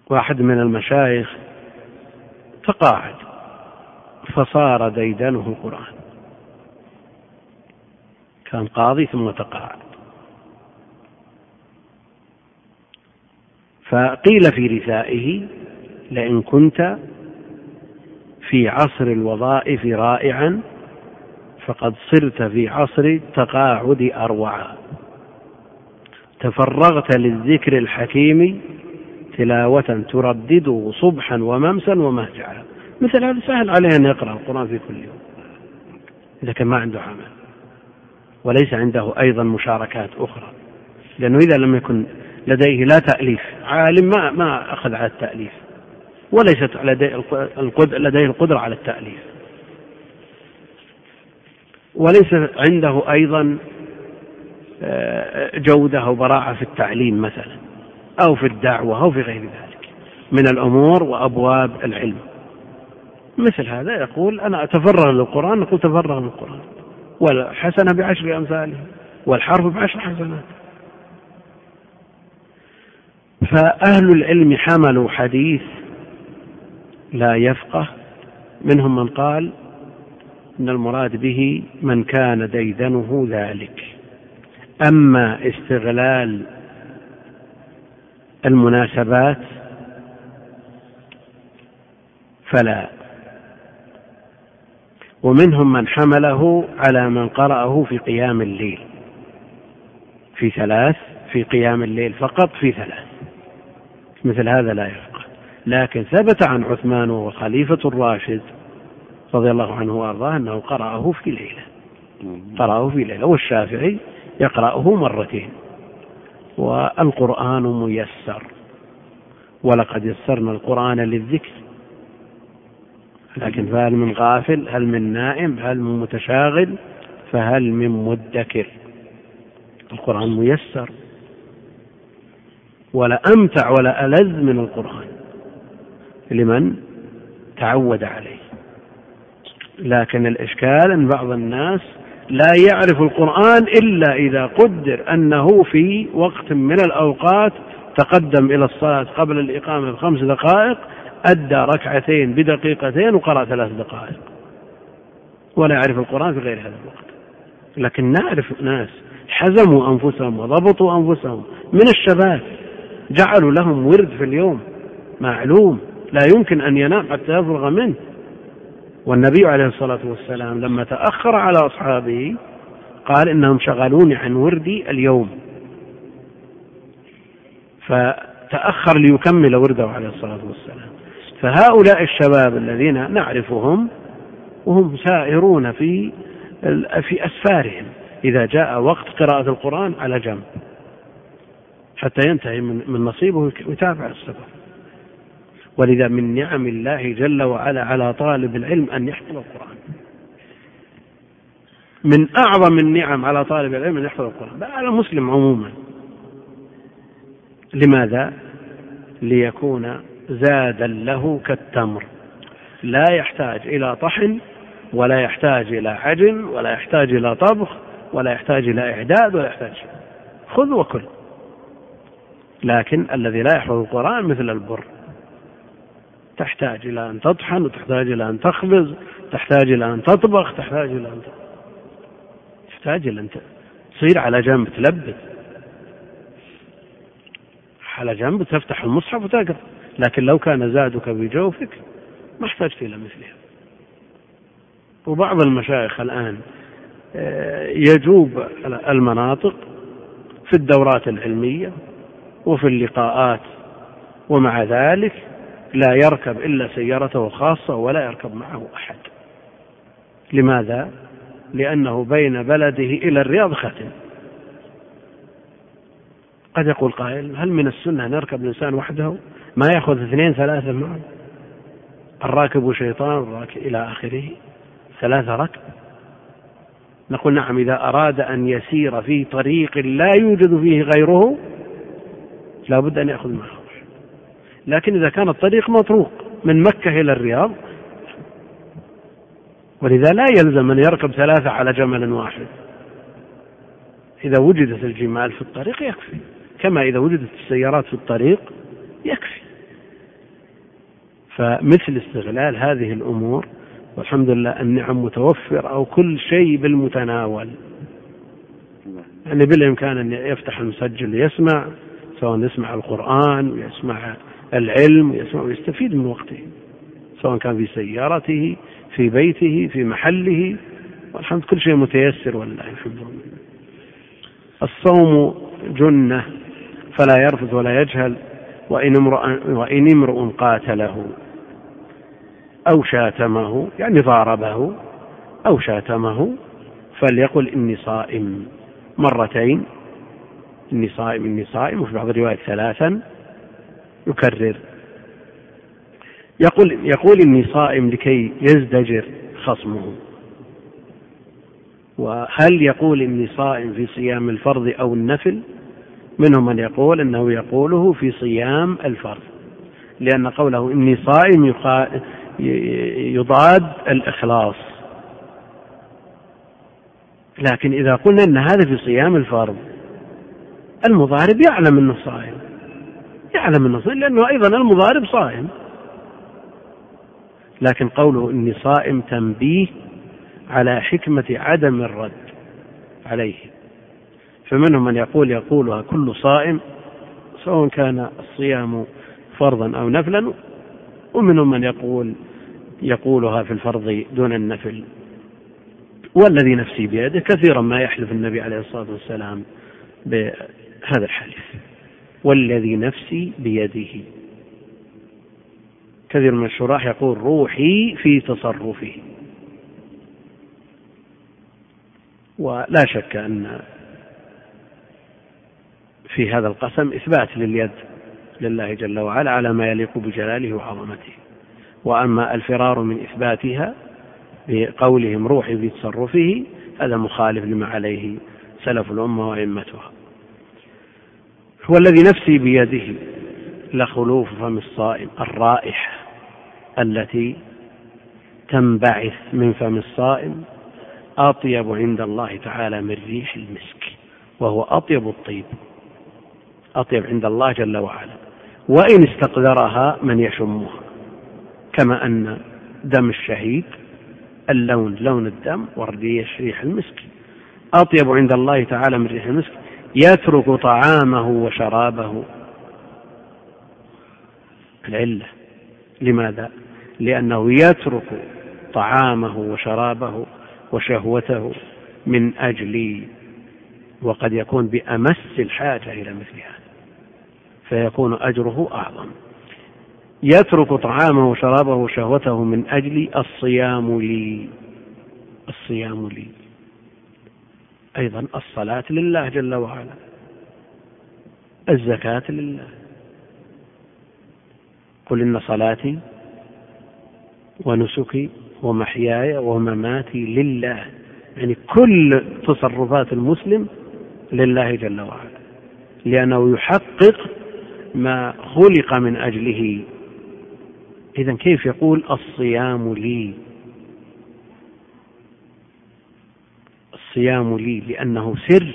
S2: واحد من المشايخ تقاعد فصار ديدنه القرآن. كان قاضي ثم تقاعد فقيل في رثائه لئن كنت في عصر الوظائف رائعا فقد صرت في عصر التقاعد أروعا. تفرغت للذكر الحكيم تلاوة تردده صبحا وممسا ومهجعا. مثل هذا سهل عليه أن يقرأ القرآن في كل يوم. إذا كان ما عنده عمل. وليس عنده أيضا مشاركات أخرى. لأنه إذا لم يكن لديه لا تأليف عالم ما ما أخذ على التأليف. وليست لديه القدرة على التأليف. وليس عنده أيضا آه، جودة أو براعة في التعليم مثلا أو في الدعوة أو في غير ذلك. من الأمور وأبواب العلم. مثل هذا يقول أنا أتفرغ للقرآن نقول تفرغ للقرآن. والحسنة بعشر أمثالها والحرف بعشر حسنات. فأهل العلم حملوا حديث لا يفقه منهم من قال إن المراد به من كان ديدنه ذلك. أما استغلال المناسبات فلا. ومنهم من حمله على من قرأه في قيام الليل. في ثلاث في قيام الليل فقط في ثلاث. مثل هذا لا يفقه. لكن ثبت عن عثمان وهو خليفة الراشد رضي الله عنه وأرضاه أنه قرأه في ليلة. قرأه في ليلة. والشافعي يقرأه مرتين. والقرآن ميسر. ولقد يسرنا القرآن للذكر. لكن فهل من غافل؟ هل من نائم؟ هل من متشاغل؟ فهل من مدكر؟ القرآن ميسر. ولا أمتع ولا ألذ من القرآن. لمن؟ تعود عليه. لكن الإشكال أن بعض الناس لا يعرف القرآن إلا إذا قدر أنه في وقت من الأوقات تقدم إلى الصلاة قبل الإقامة بخمس دقائق أدى ركعتين بدقيقتين وقرأ ثلاث دقائق. ولا يعرف القرآن في غير هذا الوقت. لكن نعرف ناس حزموا أنفسهم وضبطوا أنفسهم من الشباب جعلوا لهم ورد في اليوم معلوم لا يمكن أن ينام حتى يفرغ منه. والنبي عليه الصلاة والسلام لما تأخر على أصحابه قال إنهم شغلوني عن وردي اليوم. فتأخر ليكمل ورده عليه الصلاة والسلام. فهؤلاء الشباب الذين نعرفهم وهم سائرون في في أسفارهم. إذا جاء وقت قراءة القرآن على جنب. حتى ينتهي من نصيبه ويتابع السفر. ولذا من نعم الله جل وعلا على طالب العلم أن يحفظ القرآن. من أعظم النعم على طالب العلم أن يحفظ القرآن. بل على المسلم عموما. لماذا؟ ليكون زادا له كالتمر. لا يحتاج إلى طحن ولا يحتاج إلى عجن ولا يحتاج إلى طبخ ولا يحتاج إلى إعداد ولا يحتاج خذ وكل. لكن الذي لا يحفظ القرآن مثل البر. تحتاج إلى أن تطحن وتحتاج إلى أن تخبز تحتاج إلى أن تطبخ تحتاج إلى أن تحتاج إلى أن تصير على جنب تلبس. على جنب تفتح المصحف وتقرأ. لكن لو كان زادك بجوفك ما احتجت إلى مثلها. وبعض المشايخ الآن آه، يجوب المناطق في الدورات العلمية وفي اللقاءات ومع ذلك لا يركب إلا سيارته الخاصة ولا يركب معه أحد. لماذا؟ لأنه بين بلده إلى الرياض ختم. قد يقول قائل هل من السنة أن يركب الإنسان وحده؟ ما يأخذ اثنين ثلاثة معه الراكب شيطان الراكب إلى آخره. ثلاثة ركب. نقول نعم إذا أراد أن يسير في طريق لا يوجد فيه غيره لا بد أن يأخذ معه. لكن إذا كان الطريق مطروق من مكة إلى الرياض ولذا لا يلزم أن يركب ثلاثة على جمل واحد. إذا وجدت الجمال في الطريق يكفي. كما إذا وجدت السيارات في الطريق يكفي. فمثل استغلال هذه الأمور والحمد لله النعم متوفرة أو كل شيء بالمتناول. يعني بالإمكان أن يفتح المسجل ليسمع سواء يسمع القرآن ويسمع العلم ويسمع ويستفيد من وقته سواء كان في سيارته في بيته في محله. والحمد كل شيء متيسر ولله الحمد لله. الصوم جنة فلا يرفث ولا يجهل وإن امرؤ وإن امرؤ قاتله. أو شاتمه يعني ضاربه أو شاتمه فليقل إني صائم. مرتين إني صائم إني صائم وفي بعض الروايات ثلاثا يكرر. يقول يقول إني صائم لكي يزدجر خصمه. وهل يقول إني صائم في صيام الفرض أو النفل؟ منهم من يقول أنه يقوله في صيام الفرض لأن قوله إني صائم يضاد الإخلاص. لكن إذا قلنا أن هذا في صيام الفرض المضارب يعلم أنه صائم. يعلم أنه صائم لأنه أيضا المضارب صائم. لكن قوله إني صائم تنبيه على حكمة عدم الرد عليه. فمنهم من يقول يقولها كل صائم سواء كان الصيام فرضا أو نفلا ومنهم من يقول يقولها في الفرض دون النفل. والذي نفسي بيده كثيرا ما يحلف النبي عليه الصلاة والسلام بهذا الحلف والذي نفسي بيده. كثير من الشراح يقول روحي في تصرفه. ولا شك أن في هذا القسم إثبات لليد. لله جل وعلا على ما يليق بجلاله وعظمته. وأما الفرار من إثباتها بقولهم روحي في تصرفه هذا مخالف لما عليه سلف الأمة وأئمتها. هو الذي نفسي بيده لخلوف فم الصائم الرائحة التي تنبعث من فم الصائم أطيب عند الله تعالى من ريح المسك وهو أطيب الطيب. أطيب عند الله جل وعلا. وإن استقدرها من يشمها. كما أن دم الشهيد اللون لون الدم والريح ريح المسك. أطيب عند الله تعالى من ريح المسك. يترك طعامه وشرابه. العلة. لماذا؟ لأنه يترك طعامه وشرابه وشهوته من أجل وقد يكون بأمس الحاجة إلى مثل هذا فيكون أجره أعظم. يترك طعامه وشرابه وشهوته من أجل الصيام لي. الصيام لي. أيضا الصلاة لله جل وعلا. الزكاة لله. قل إن صلاتي ونسكي ومحياي ومماتي لله. يعني كل تصرفات المسلم لله جل وعلا. لأنه يحقق ما خلق من أجله. إذا كيف يقول الصيام لي؟ الصيام لي لأنه سر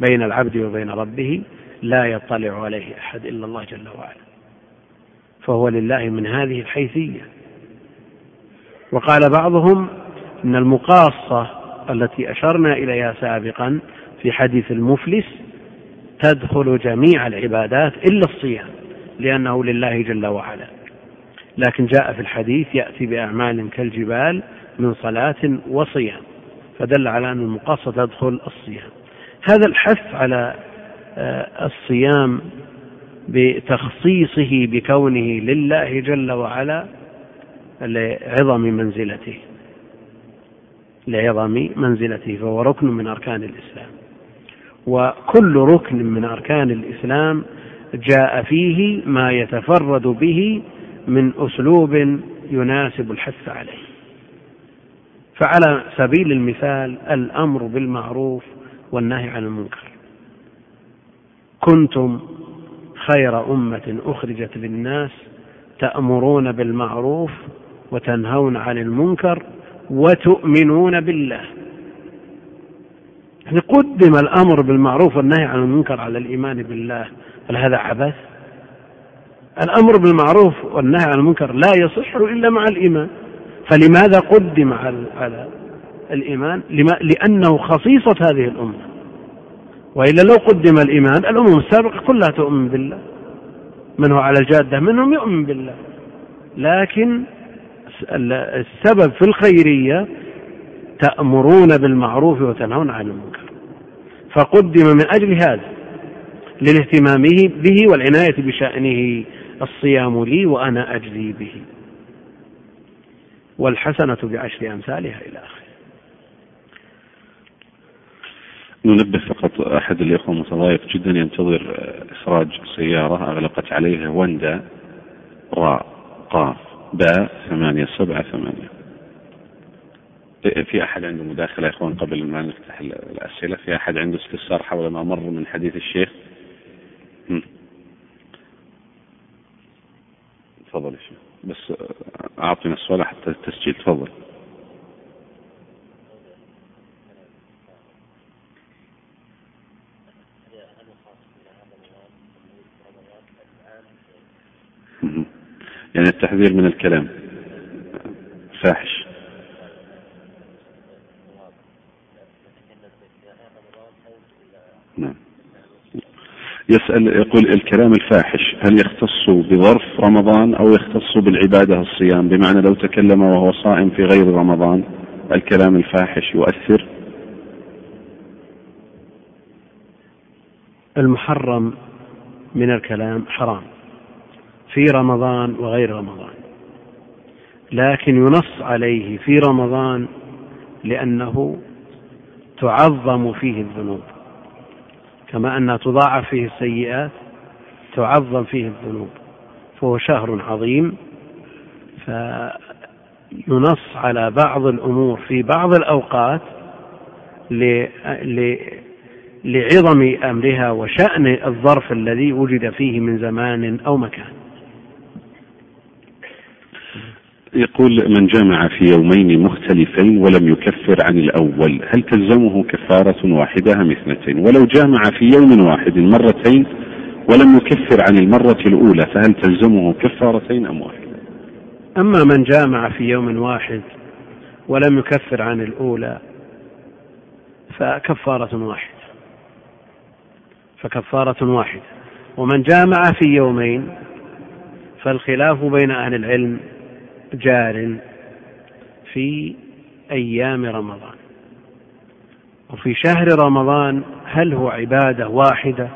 S2: بين العبد وبين ربه لا يطلع عليه أحد إلا الله جل وعلا. فهو لله من هذه الحيثية. وقال بعضهم إن المقاصة التي أشرنا إليها سابقا في حديث المفلس تدخل جميع العبادات إلا الصيام لأنه لله جل وعلا. لكن جاء في الحديث يأتي بأعمال كالجبال من صلاة وصيام فدل على أن المقاصه تدخل الصيام. هذا الحث على آه، الصيام بتخصيصه بكونه لله جل وعلا لعظم منزلته لعظم منزلته فهو ركن من أركان الإسلام. وكل ركن من أركان الإسلام جاء فيه ما يتفرد به من أسلوب يناسب الحث عليه. فعلى سبيل المثال الأمر بالمعروف والنهي عن المنكر. كنتم خير أمة أخرجت للناس تأمرون بالمعروف وتنهون عن المنكر وتؤمنون بالله. قدم الأمر بالمعروف والنهي عن المنكر على الإيمان بالله. هل هذا عبث؟ الأمر بالمعروف والنهي عن المنكر لا يصح إلا مع الإيمان. فلماذا قدم على الإيمان؟ لأنه خصيصة هذه الأمة. وإلا لو قدم الإيمان الأمم السابقة كلها تؤمن بالله. من هو على الجادة؟ منهم يؤمن بالله. لكن السبب في الخيرية تأمرون بالمعروف وتنهون عن المنكر. فقدم من أجل هذا للاهتمام به والعناية بشأنه الصيام لي وأنا أجزي به. والحسنة بعشر أمثالها إلى آخره.
S1: ننبه فقط أحد الإخوة متضايق جدا ينتظر إخراج سيارة أغلقت عليه وندا راء قاف باء ثمانية سبعة ثمانية. في أحد عنده مداخلة يا إخوان قبل ما نفتح الأسئلة؟ في أحد عنده استفسار حول ما مر من حديث الشيخ؟ تفضل يا شيخ. بس أعطينا السؤال حتى التسجيل. تفضل. يعني التحذير من الكلام. فاحش. نعم. يسأل يقول الكلام الفاحش هل يختص بظرف رمضان أو يختص بالعبادة الصيام؟ بمعنى لو تكلم وهو صائم في غير رمضان الكلام الفاحش يؤثر؟
S2: المحرم من الكلام حرام في رمضان وغير رمضان لكن ينص عليه في رمضان لأنه تعظم فيه الذنوب. كما أنها تضاعف فيه السيئات تعظم فيه الذنوب. فهو شهر عظيم. فينص على بعض الأمور في بعض الأوقات لعظم أمرها وشأن الظرف الذي وجد فيه من زمان أو مكان.
S1: يقول من جامع في يومين مختلفين ولم يكفر عن الأول هل تلزمه كفارة واحدة أم اثنتين؟ ولو جامع في يوم واحد مرتين ولم يكفر عن المرة الأولى فهل تلزمه كفارتين أم واحدة؟
S2: أما من جامع في يوم واحد ولم يكفر عن الأولى فكفارة واحدة. فكفارة واحدة. ومن جامع في يومين فالخلاف بين أهل العلم جار في أيام رمضان. وفي شهر رمضان هل هو عبادة واحدة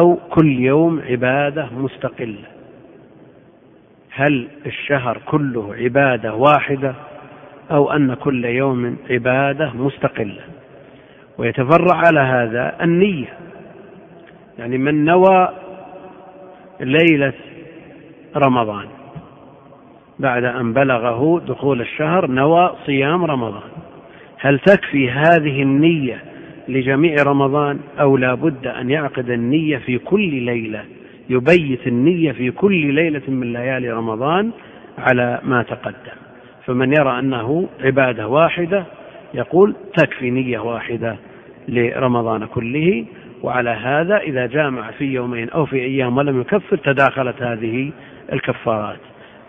S2: أو كل يوم عبادة مستقلة؟ هل الشهر كله عبادة واحدة أو أن كل يوم عبادة مستقلة؟ ويتفرع على هذا النية. يعني من نوى ليلة رمضان بعد أن بلغه دخول الشهر نوى صيام رمضان. هل تكفي هذه النية لجميع رمضان أو لا بد أن يعقد النية في كل ليلة يبيت النية في كل ليلة من ليالي رمضان على ما تقدم؟ فمن يرى أنه عبادة واحدة يقول تكفي نية واحدة لرمضان كله وعلى هذا إذا جامع في يومين أو في أيام ولم يكفر تداخلت هذه الكفارات.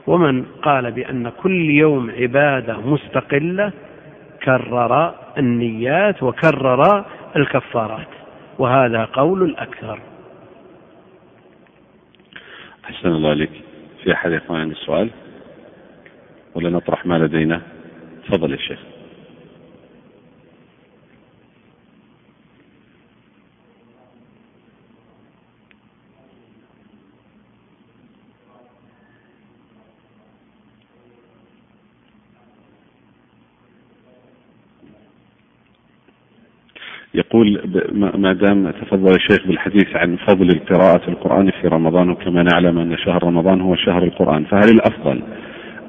S2: ومن قال بأن كل يوم عبادة مستقلة كرر النيات وكرر الكفارات وهذا قول الأكثر.
S1: أحسن الله عليك. في أحد يا إخوان عندي سؤال؟ ولا نطرح ما لدينا؟ تفضل يا شيخ. يقول ما دام تفضل الشيخ بالحديث عن فضل قراءة القرآن في رمضان وكما نعلم أن شهر رمضان هو شهر القرآن فهل الأفضل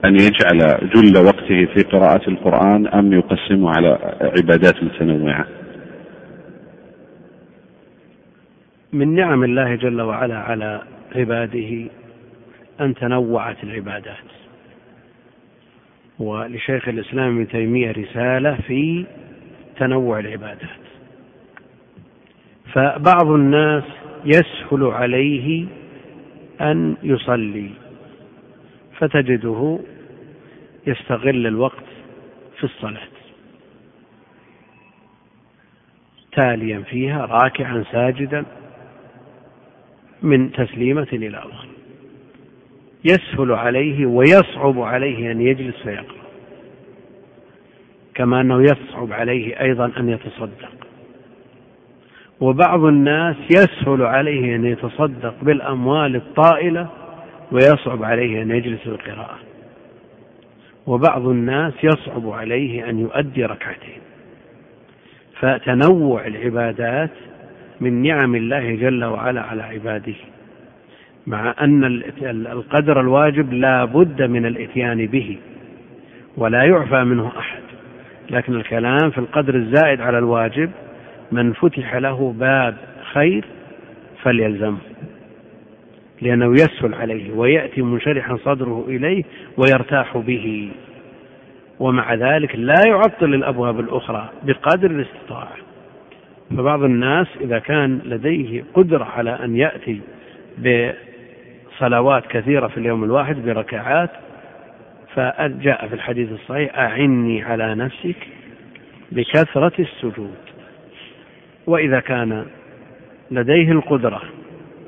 S1: أن يجعل جل وقته في قراءة القرآن أم يقسمه على عبادات متنوعة؟
S2: من نعم الله جل وعلا على عباده أن تنوعت العبادات. ولشيخ الإسلام ابن تيمية رسالة في تنوع العبادات. فبعض الناس يسهل عليه أن يصلي فتجده يستغل الوقت في الصلاة. تاليا فيها راكعا ساجدا من تسليمة إلى أخرى يسهل عليه ويصعب عليه أن يجلس فيقرأ. كما أنه يصعب عليه أيضا أن يتصدق. وبعض الناس يسهل عليه أن يتصدق بالأموال الطائلة ويصعب عليه أن يجلس للقراءة وبعض الناس يصعب عليه أن يؤدي ركعتين. فتنوع العبادات من نعم الله جل وعلا على عباده مع أن القدر الواجب لا بد من الإتيان به ولا يعفى منه أحد. لكن الكلام في القدر الزائد على الواجب من فتح له باب خير فليلزمه لأنه يسهل عليه ويأتي منشرحا صدره إليه ويرتاح به. ومع ذلك لا يعطل الأبواب الأخرى بقدر الاستطاعة. فبعض الناس إذا كان لديه قدرة على أن يأتي بصلوات كثيرة في اليوم الواحد بركعات فجاء في الحديث الصحيح أعني على نفسك بكثرة السجود. وإذا كان لديه القدرة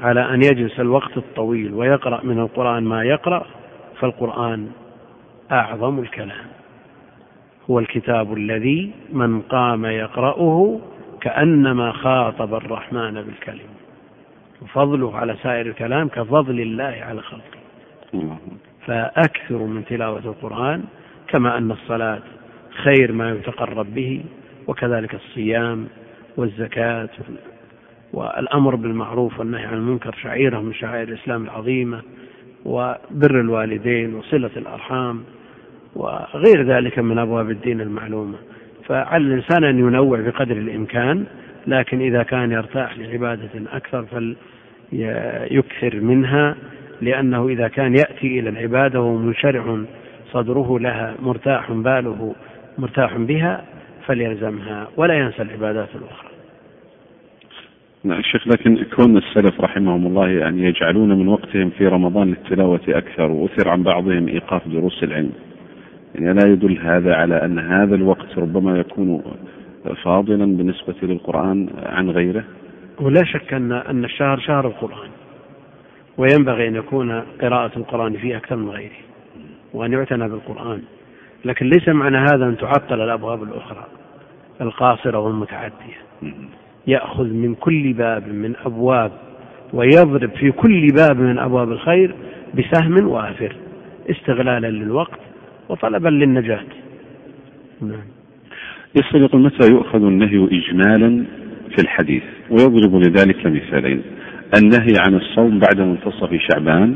S2: على أن يجلس الوقت الطويل ويقرأ من القرآن ما يقرأ فالقرآن أعظم الكلام. هو الكتاب الذي من قام يقرأه كأنما خاطب الرحمن بالكلمة وفضله على سائر الكلام كفضل الله على خلقه. فأكثر من تلاوة القرآن كما أن الصلاة خير ما يتقرب به وكذلك الصيام والزكاة والأمر بالمعروف والنهي عن المنكر شعيرة من شعائر الإسلام العظيمة وبر الوالدين وصلة الأرحام وغير ذلك من أبواب الدين المعلومة. فعلى الإنسان أن ينوع بقدر الإمكان لكن إذا كان يرتاح لعبادة أكثر فليكثر منها لأنه إذا كان يأتي إلى العبادة وهو منشرح صدره لها مرتاح باله مرتاح بها فليلزمها ولا ينسى العبادات الأخرى.
S1: نعم شيخ لكن كون السلف رحمهم الله يعني يجعلون من وقتهم في رمضان للتلاوة أكثر وأثر عن بعضهم إيقاف دروس العلم. يعني لا يدل هذا على أن هذا الوقت ربما يكون فاضلا بالنسبة للقرآن عن غيره؟
S2: ولا شك أن أن الشهر شهر القرآن وينبغي أن يكون قراءة القرآن فيه أكثر من غيره وأن يعتنى بالقرآن. لكن ليس معنى هذا أن تعطل الأبواب الأخرى القاصرة والمتعدية. يأخذ من كل باب من أبواب ويضرب في كل باب من أبواب الخير بسهم وافر استغلالا للوقت وطلبا للنجاة.
S1: نعم. يقول متى يؤخذ النهي إجمالا في الحديث؟ ويضرب لذلك مثالين. النهي عن الصوم بعد منتصف شعبان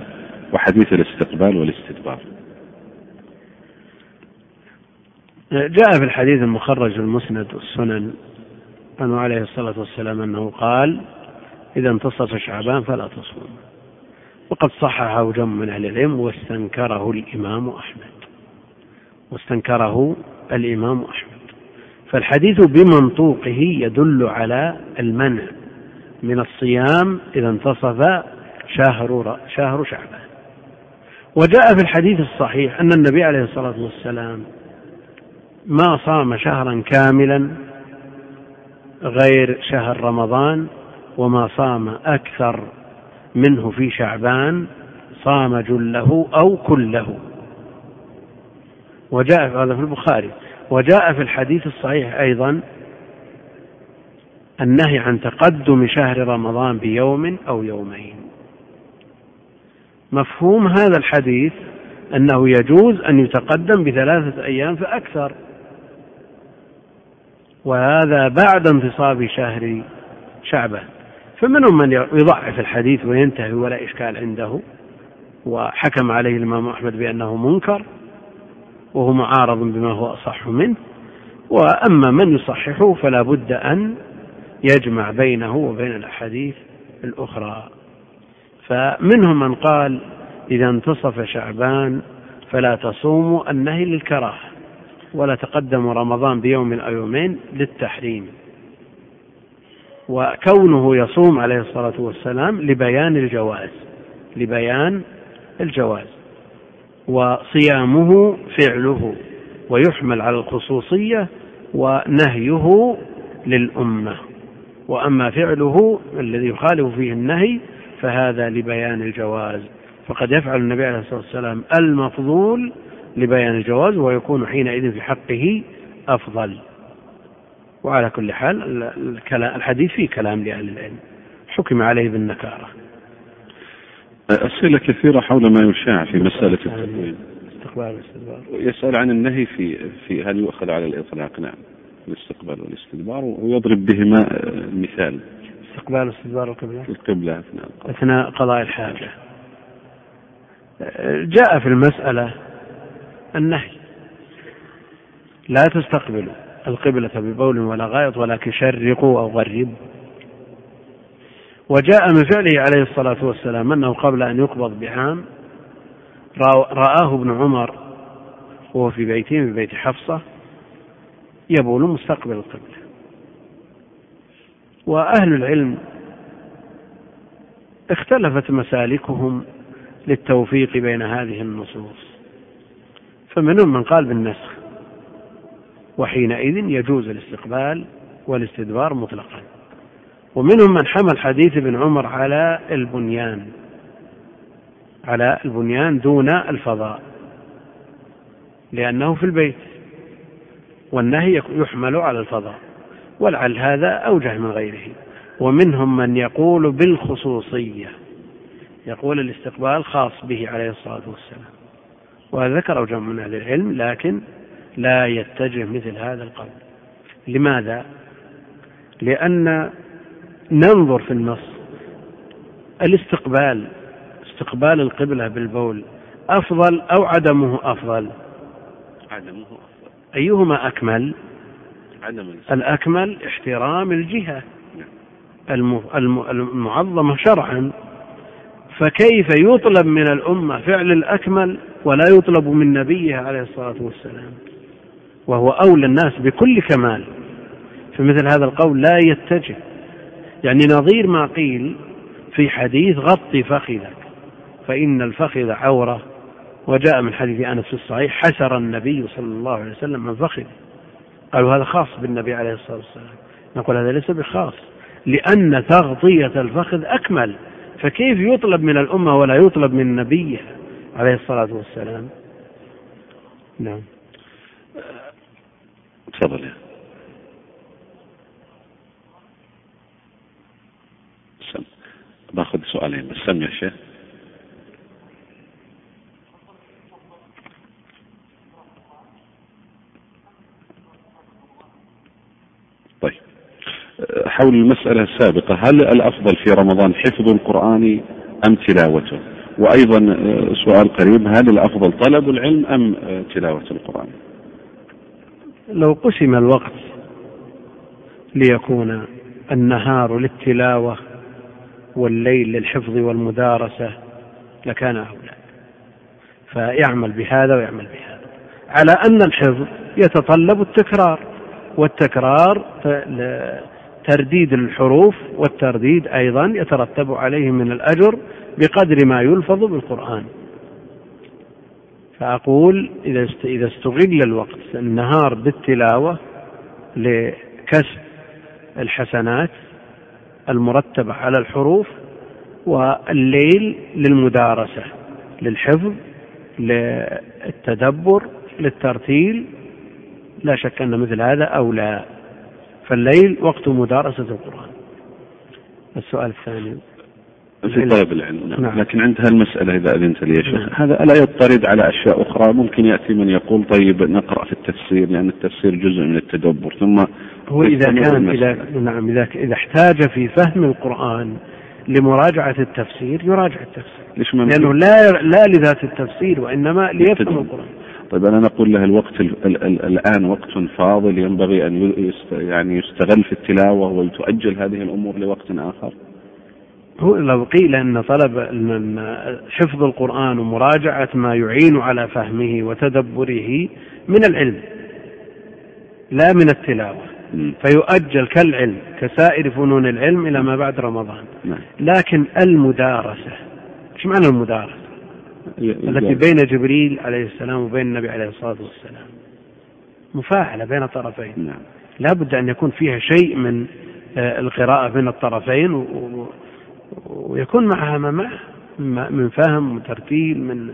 S1: وحديث الاستقبال والاستدبار.
S2: جاء في الحديث المخرج المسند والسنن عنه عليه الصلاة والسلام أنه قال إذا انتصف شعبان فلا تصوم. وقد صححه جمع من أهل العلم واستنكره الإمام أحمد. واستنكره الإمام أحمد. فالحديث بمنطوقه يدل على المنع من الصيام إذا انتصف شهر شهر شعبان. وجاء في الحديث الصحيح أن النبي عليه الصلاة والسلام ما صام شهرا كاملا غير شهر رمضان وما صام أكثر منه في شعبان صام جله أو كله. وجاء هذا في البخاري. وجاء في الحديث الصحيح أيضا النهي عن تقدم شهر رمضان بيوم أو يومين. مفهوم هذا الحديث أنه يجوز أن يتقدم بثلاثة أيام فأكثر. وهذا بعد انتصاب شهر شعبان فمنهم من يضعف الحديث وينتهي ولا إشكال عنده. وحكم عليه الإمام أحمد بأنه منكر وهو معارض بما هو أصح منه. وأما من يصححه فلا بد أن يجمع بينه وبين الأحاديث الأخرى. فمنهم من قال إذا انتصف شعبان فلا تصوموا النهي للكراهة. ولا تقدم رمضان بيوم أو يومين للتحريم. وكونه يصوم عليه الصلاة والسلام لبيان الجواز لبيان الجواز. وصيامه فعله ويحمل على الخصوصية ونهيه للأمة. وأما فعله الذي يخالف فيه النهي فهذا لبيان الجواز. فقد يفعل النبي عليه الصلاة والسلام المفضول لبيان الجواز ويكون حينئذ في حقه أفضل. وعلى كل حال الحديث فيه كلام لأهل العلم. حكم عليه بالنكارة.
S1: أسئلة كثيرة حول ما يشاع في مسألة التكوين
S2: استقبال والاستدبار
S1: يسأل عن النهي في في هل يؤخذ على الإطلاق؟ نعم. الاستقبال والاستدبار ويضرب بهما مثال.
S2: استقبال واستدبار القبلة.
S1: القبلة أثناء
S2: أثناء قضاء الحاجة. جاء في المسألة النهي. لا تستقبلوا القبلة ببول ولا غائط ولكن شرقوا أو غربوا. وجاء من فعله عليه الصلاة والسلام أنه قبل أن يقبض بعام رآه ابن عمر وهو في بيته في بيت حفصة يبول مستقبل القبلة. وأهل العلم اختلفت مسالكهم للتوفيق بين هذه النصوص. فمنهم من قال بالنسخ. وحينئذ يجوز الاستقبال والاستدبار مطلقا. ومنهم من حمل حديث ابن عمر على البنيان على البنيان دون الفضاء لأنه في البيت والنهي يحمل على الفضاء ولعل هذا أوجه من غيره. ومنهم من يقول بالخصوصية يقول الاستقبال خاص به عليه الصلاة والسلام. وذكر جمع من أهل العلم لكن لا يتجه مثل هذا القول. لماذا؟ لأن ننظر في النص. الاستقبال استقبال القبلة بالبول أفضل أو عدمه أفضل؟
S1: عدمه أفضل.
S2: أيهما أكمل؟
S1: عدم
S2: الأكمل احترام الجهة. المعظمة شرعا. فكيف يطلب من الأمة فعل الأكمل ولا يطلب من نبيه عليه الصلاة والسلام؟ وهو أولى الناس بكل كمال. فمثل هذا القول لا يتجه. يعني نظير ما قيل في حديث غطي فخذك فإن الفخذ عورة. وجاء من حديث أنس في الصحيح حسر النبي صلى الله عليه وسلم من فخذه. قالوا هذا خاص بالنبي عليه الصلاة والسلام. نقول هذا ليس بخاص لأن تغطية الفخذ أكمل. فكيف يطلب من الأمة ولا يطلب من نبيه عليه الصلاة والسلام؟ نعم.
S1: تفضل. باخذ سؤالين بس سم يا شيخ طيب حول المسألة السابقة هل الأفضل في رمضان حفظ القرآن أم تلاوته؟ وأيضا سؤال قريب هل الأفضل طلب العلم أم تلاوة القرآن؟
S2: لو قسم الوقت ليكون النهار للتلاوة والليل للحفظ والمدارسة لكان أولى. فيعمل بهذا ويعمل بهذا. على أن الحفظ يتطلب التكرار والتكرار ترديد الحروف والترديد أيضا يترتب عليه من الأجر بقدر ما يلفظ بالقرآن. فأقول إذا استغل الوقت النهار بالتلاوة لكسب الحسنات المرتبة على الحروف والليل للمدارسة للحفظ للتدبر للترتيل لا شك أن مثل هذا أولى. فالليل وقت مدارسة القرآن. السؤال الثاني.
S1: في طلب العلم نعم. نعم. لكن عند هالمسألة إذا أذنت لي يا شيخ. نعم. هذا ألا يضطرد على أشياء أخرى؟ ممكن يأتي من يقول طيب نقرأ في التفسير لأن التفسير جزء من التدبر. ثم
S2: هو إذا كان إذا نعم إذا إذا احتاج في فهم القرآن لمراجعة التفسير يراجع التفسير. ليش لأنه لا لا لذات التفسير وإنما ليفهم القرآن.
S1: طيب أنا نقول له الوقت ال ال ال الآن وقت فاضل ينبغي أن يست يعني يستغل في التلاوة وتؤجل هذه الأمور لوقت آخر.
S2: هو لو قيل أن طلب حفظ القرآن ومراجعة ما يعين على فهمه وتدبره من العلم لا من التلاوة. فيؤجل كالعلم كسائر فنون العلم إلى ما بعد رمضان.
S1: نعم.
S2: لكن المدارسة إيش معنى المدارسة؟ التي بين جبريل عليه السلام وبين النبي عليه الصلاة والسلام. مفاعلة بين الطرفين.
S1: نعم.
S2: لا بد أن يكون فيها شيء من آه، القراءة بين الطرفين ويكون معها ما معه. من فهم وترتيل من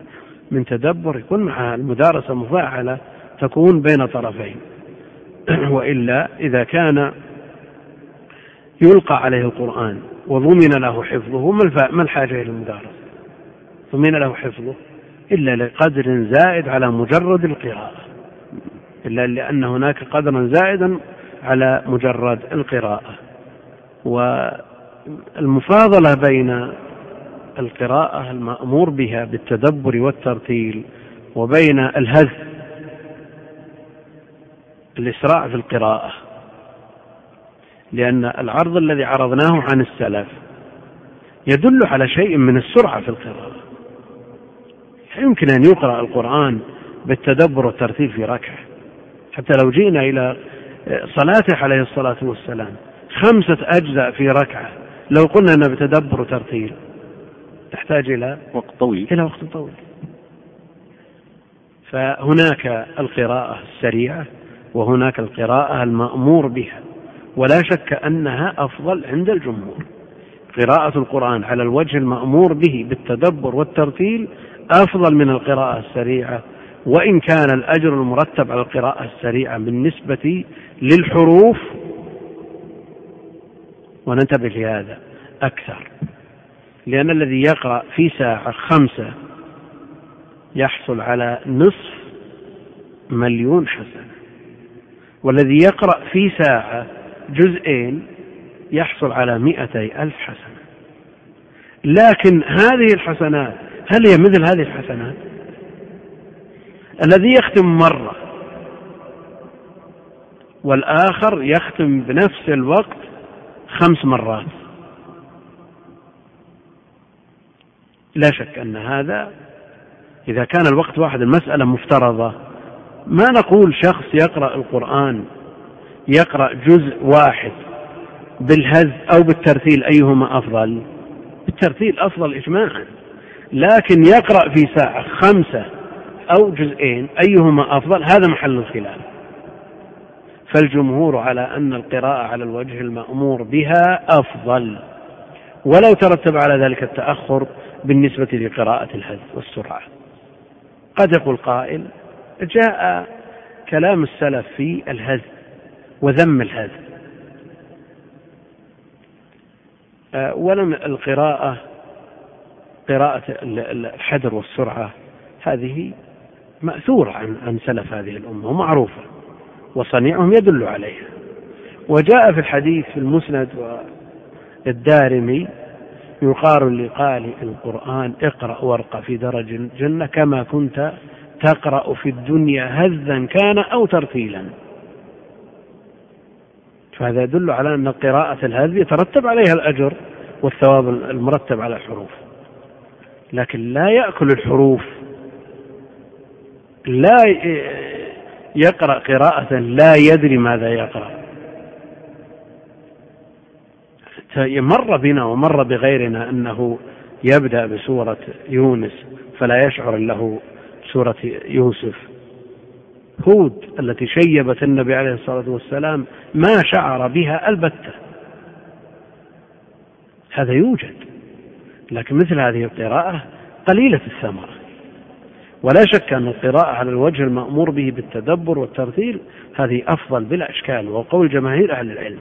S2: من تدبر يكون معها المدارسة مفاعلة تكون بين طرفين. وإلا إذا كان يلقى عليه القرآن وضمن له حفظه ما الحاجة إلى المدارسة؟ ضمن له حفظه إلا لقدر زائد على مجرد القراءة. إلا لأن هناك قدرا زائدا على مجرد القراءة. والمفاضلة بين القراءة المأمور بها بالتدبر والترتيل وبين الهز الإسراع في القراءة. لأن العرض الذي عرضناه عن السلف يدل على شيء من السرعة في القراءة. يمكن أن يقرأ القرآن بالتدبر والترتيل في ركعة. حتى لو جئنا إلى صلاته عليه الصلاة والسلام خمسة أجزاء في ركعة لو قلنا أنه بتدبر وترتيل تحتاج إلى
S1: وقت طويل.
S2: إلى وقت طويل. فهناك القراءة السريعة وهناك القراءة المأمور بها ولا شك أنها أفضل عند الجمهور. قراءة القرآن على الوجه المأمور به بالتدبر والترتيل أفضل من القراءة السريعة وإن كان الأجر المرتب على القراءة السريعة بالنسبة للحروف. وننتبه لهذا أكثر لأن الذي يقرأ في ساعة خمسة يحصل على نصف مليون حسنة والذي يقرأ في ساعة جزئين يحصل على مئتي ألف حسنة. لكن هذه الحسنات هل هي مثل هذه الحسنات؟ الذي يختم مرة والآخر يختم بنفس الوقت خمس مرات. لا شك أن هذا إذا كان الوقت واحد المسألة مفترضة. ما نقول شخص يقرأ القرآن يقرأ جزء واحد بالهز أو بالترتيل أيهما أفضل؟ بالترتيل أفضل إجماعا. لكن يقرأ في ساعة خمسة أو جزئين أيهما أفضل؟ هذا محل الخلاف. فالجمهور على أن القراءة على الوجه المأمور بها أفضل. ولو ترتب على ذلك التأخر بالنسبة لقراءة الهز والسرعة. قد يقول قائل جاء كلام السلف في الهز وذم الهز آه، ولم القراءة قراءة الحذر والسرعة هذه مأثورة عن عن سلف هذه الأمة ومعروفة وصنيعهم يدل عليها. وجاء في الحديث في المسند والدارمي يقال لقارئ القرآن اقرأ وارقى في درج الجنة كما كنت تقرأ في الدنيا هزا كان أو ترتيلا. فهذا يدل على أن قراءة الهز يترتب عليها الأجر والثواب المرتب على الحروف. لكن لا يأكل الحروف. لا يقرأ قراءة لا يدري ماذا يقرأ. مر بنا ومر بغيرنا أنه يبدأ بسورة يونس فلا يشعر له سورة يوسف. هود التي شيبت النبي عليه الصلاة والسلام ما شعر بها البتة. هذا يوجد. لكن مثل هذه القراءة قليلة الثمرة. ولا شك أن القراءة على الوجه المأمور به بالتدبر والترتيل هذه أفضل بلا إشكال وقول جماهير أهل العلم.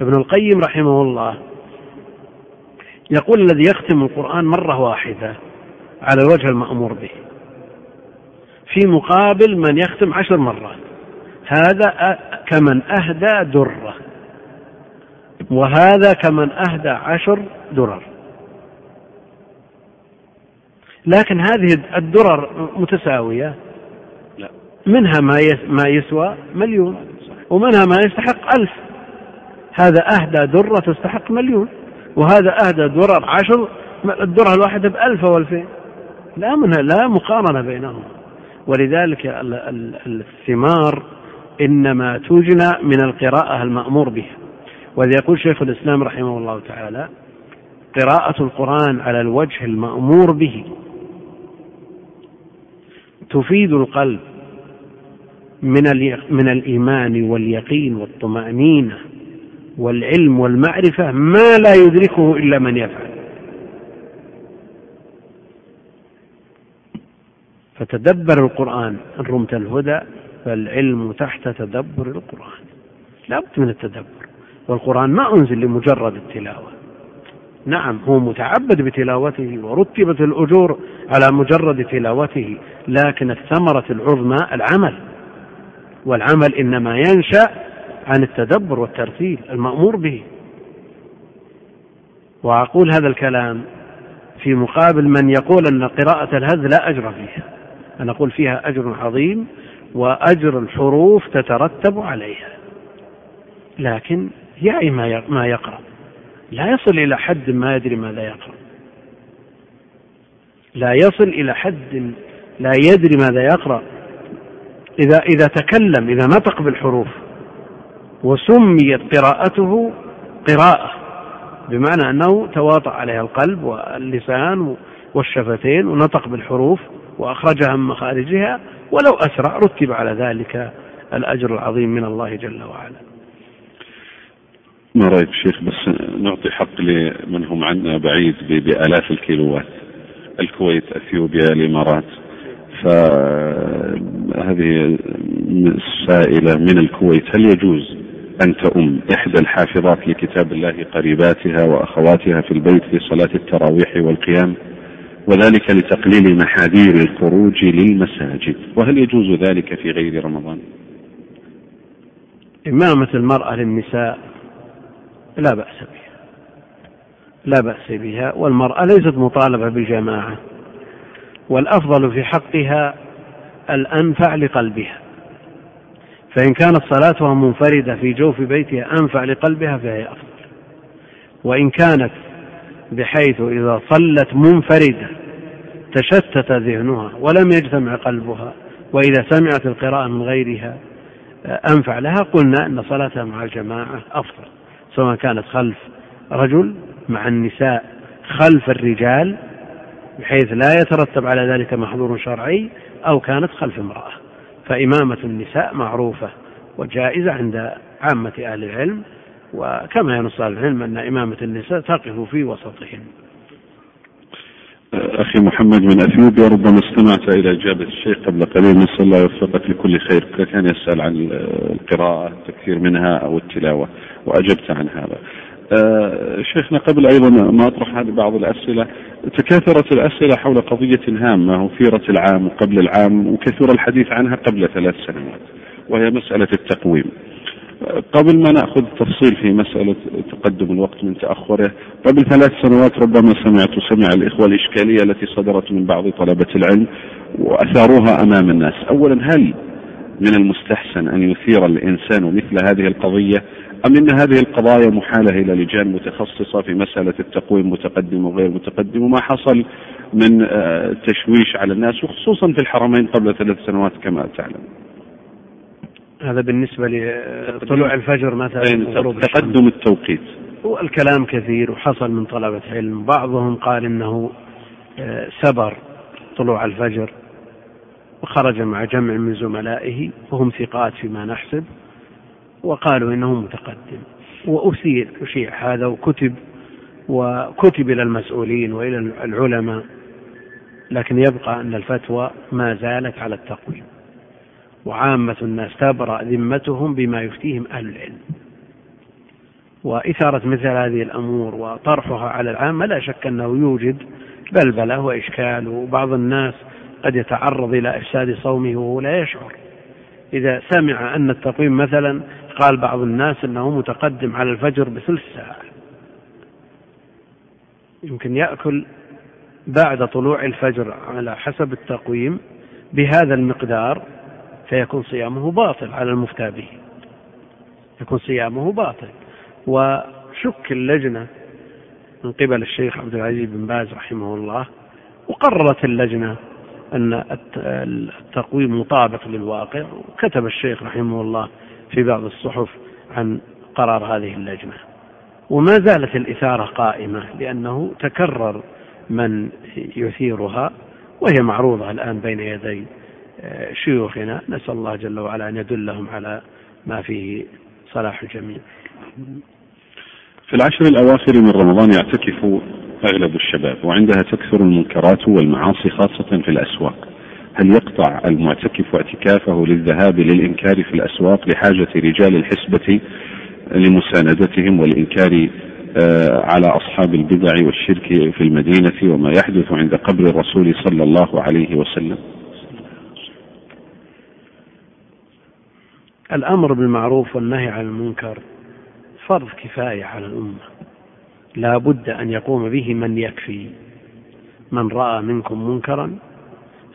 S2: ابن القيم رحمه الله يقول الذي يختم القرآن مرة واحدة على الوجه المأمور به في مقابل من يختم عشر مرات. هذا كمن أهدى درة وهذا كمن أهدى عشر درر. لكن هذه الدرر متساوية. لا. منها ما ما يسوى مليون. ومنها ما يستحق ألف. هذا أهدى درة تستحق مليون. وهذا أهدى درر عشر. الدرة الواحدة بألف أو ألفين. لا منها لا مقارنة بينهما. ولذلك الثمار إنما تجنى من القراءة المأمور بها. وإذا يقول شيخ الإسلام رحمه الله تعالى قراءة القرآن على الوجه المأمور به. تفيد القلب من من الإيمان واليقين والطمأنينة والعلم والمعرفة ما لا يدركه إلا من يفعل. فتدبر القرآن إن رمت الهدى فالعلم تحت تدبر القرآن. لا بد من التدبر. والقرآن ما أنزل لمجرد التلاوة. نعم هو متعبد بتلاوته ورتبت الأجور على مجرد تلاوته. لكن الثمرة العظمى العمل والعمل إنما ينشأ عن التدبر والترتيل المأمور به. وأقول هذا الكلام في مقابل من يقول أن قراءة الهذ لا أجر فيها أنا أقول فيها أجر عظيم وأجر الحروف تترتب عليها. لكن يعي ما يقرأ. لا يصل إلى حد ما يدري ماذا يقرأ. لا يصل إلى حد لا يدري ماذا يقرأ. إذا إذا تكلم إذا نطق بالحروف وسميت قراءته قراءة بمعنى أنه تواطأ عليها القلب واللسان والشفتين ونطق بالحروف وأخرجها من مخارجها ولو أسرع رتب على ذلك الأجر العظيم من الله جل وعلا.
S1: ما رأيك شيخ بس نعطي حق لمن هم عنا بعيد بآلاف الكيلوات. الكويت أثيوبيا الإمارات. فهذه سائلة من الكويت هل يجوز أن تؤم إحدى الحافظات لكتاب الله قريباتها وأخواتها في البيت في صلاة التراويح والقيام وذلك لتقليل محاذير الخروج للمساجد وهل يجوز ذلك في غير رمضان؟
S2: إمامة المرأة للنساء لا بأس بها لا بأس بها والمرأة ليست مطالبة بجماعة والأفضل في حقها الأنفع لقلبها. فإن كانت صلاتها منفردة في جوف بيتها أنفع لقلبها فهي أفضل. وإن كانت بحيث إذا صلت منفردة تشتت ذهنها ولم يجتمع قلبها وإذا سمعت القراءة من غيرها أنفع لها قلنا أن صلاتها مع الجماعة أفضل سواء كانت خلف رجل مع النساء خلف الرجال بحيث لا يترتب على ذلك محظور شرعي أو كانت خلف امرأة. فإمامة النساء معروفة وجائزة عند عامة أهل العلم وكما ينص أهل العلم أن إمامة النساء تقف في وسطهن.
S1: أخي محمد من أثيوبيا ربما استمعت إلى إجابة الشيخ قبل قليل. نسأل الله يوفقك لكل خير. كان يسأل عن القراءة التكثير منها أو التلاوة وأجبت عن هذا. شيخنا قبل أيضا ما أطرح هذه بعض الأسئلة تكاثرت الأسئلة حول قضية هامة أثيرت العام وقبل العام وكثر الحديث عنها قبل ثلاث سنوات وهي مسألة التقويم. قبل ما نأخذ تفصيل في مسألة تقدم الوقت من تأخره، قبل ثلاث سنوات ربما سمعت وسمع الإخوة الإشكالية التي صدرت من بعض طلبة العلم وأثاروها أمام الناس، اولا هل من المستحسن أن يثير الإنسان مثل هذه القضية أم إن هذه القضايا محالة إلى لجان متخصصة في مسألة التقويم متقدم وغير متقدم وما حصل من آه، تشويش على الناس وخصوصا في الحرمين قبل ثلاث سنوات كما تعلم.
S2: هذا بالنسبة لطلوع الفجر مثلا
S1: تقدم التوقيت؟
S2: والكلام كثير وحصل من طلبة علم. بعضهم قال إنه آه، سبر طلوع الفجر وخرج مع جمع من زملائه وهم ثقات فيما نحسب. وقالوا إنه متقدم. وأثير أشيع هذا وكتب وكتب إلى المسؤولين وإلى العلماء لكن يبقى أن الفتوى ما زالت على التقويم. وعامة الناس تبرأ ذمتهم بما يفتيهم أهل العلم. وإثارة مثل هذه الأمور وطرحها على العامة لا شك أنه يوجد بلبلة وإشكال وبعض الناس قد يتعرض إلى إفساد صومه وهو لا يشعر. إذا سمع أن التقويم مثلا قال بعض الناس أنه متقدم على الفجر بثلث ساعة. يمكن يأكل بعد طلوع الفجر على حسب التقويم بهذا المقدار فيكون صيامه باطل على المفتى به. يكون صيامه باطل. وشك اللجنة من قبل الشيخ عبد العزيز بن باز رحمه الله وقررت اللجنة أن التقويم مطابق للواقع. وكتب الشيخ رحمه الله في بعض الصحف عن قرار هذه اللجنة. وما زالت الإثارة قائمة لأنه تكرر من يثيرها وهي معروضة الآن بين يدي آه، شيوخنا. نسأل الله جل وعلا أن يدلهم على ما فيه صلاح الجميع.
S1: في العشر الأواخر من رمضان يعتكف أغلب الشباب وعندها تكثر المنكرات والمعاصي خاصة في الأسواق. هل يقطع المعتكف اعتكافه للذهاب للإنكار في الأسواق لحاجة رجال الحسبة لمساندتهم والإنكار آه، على أصحاب البدع والشرك في المدينة وما يحدث عند قبر الرسول صلى الله عليه وسلم؟
S2: الأمر بالمعروف والنهي عن المنكر فرض كفاية على الأمة. لا بد أن يقوم به من يكفي. من رأى منكم منكرا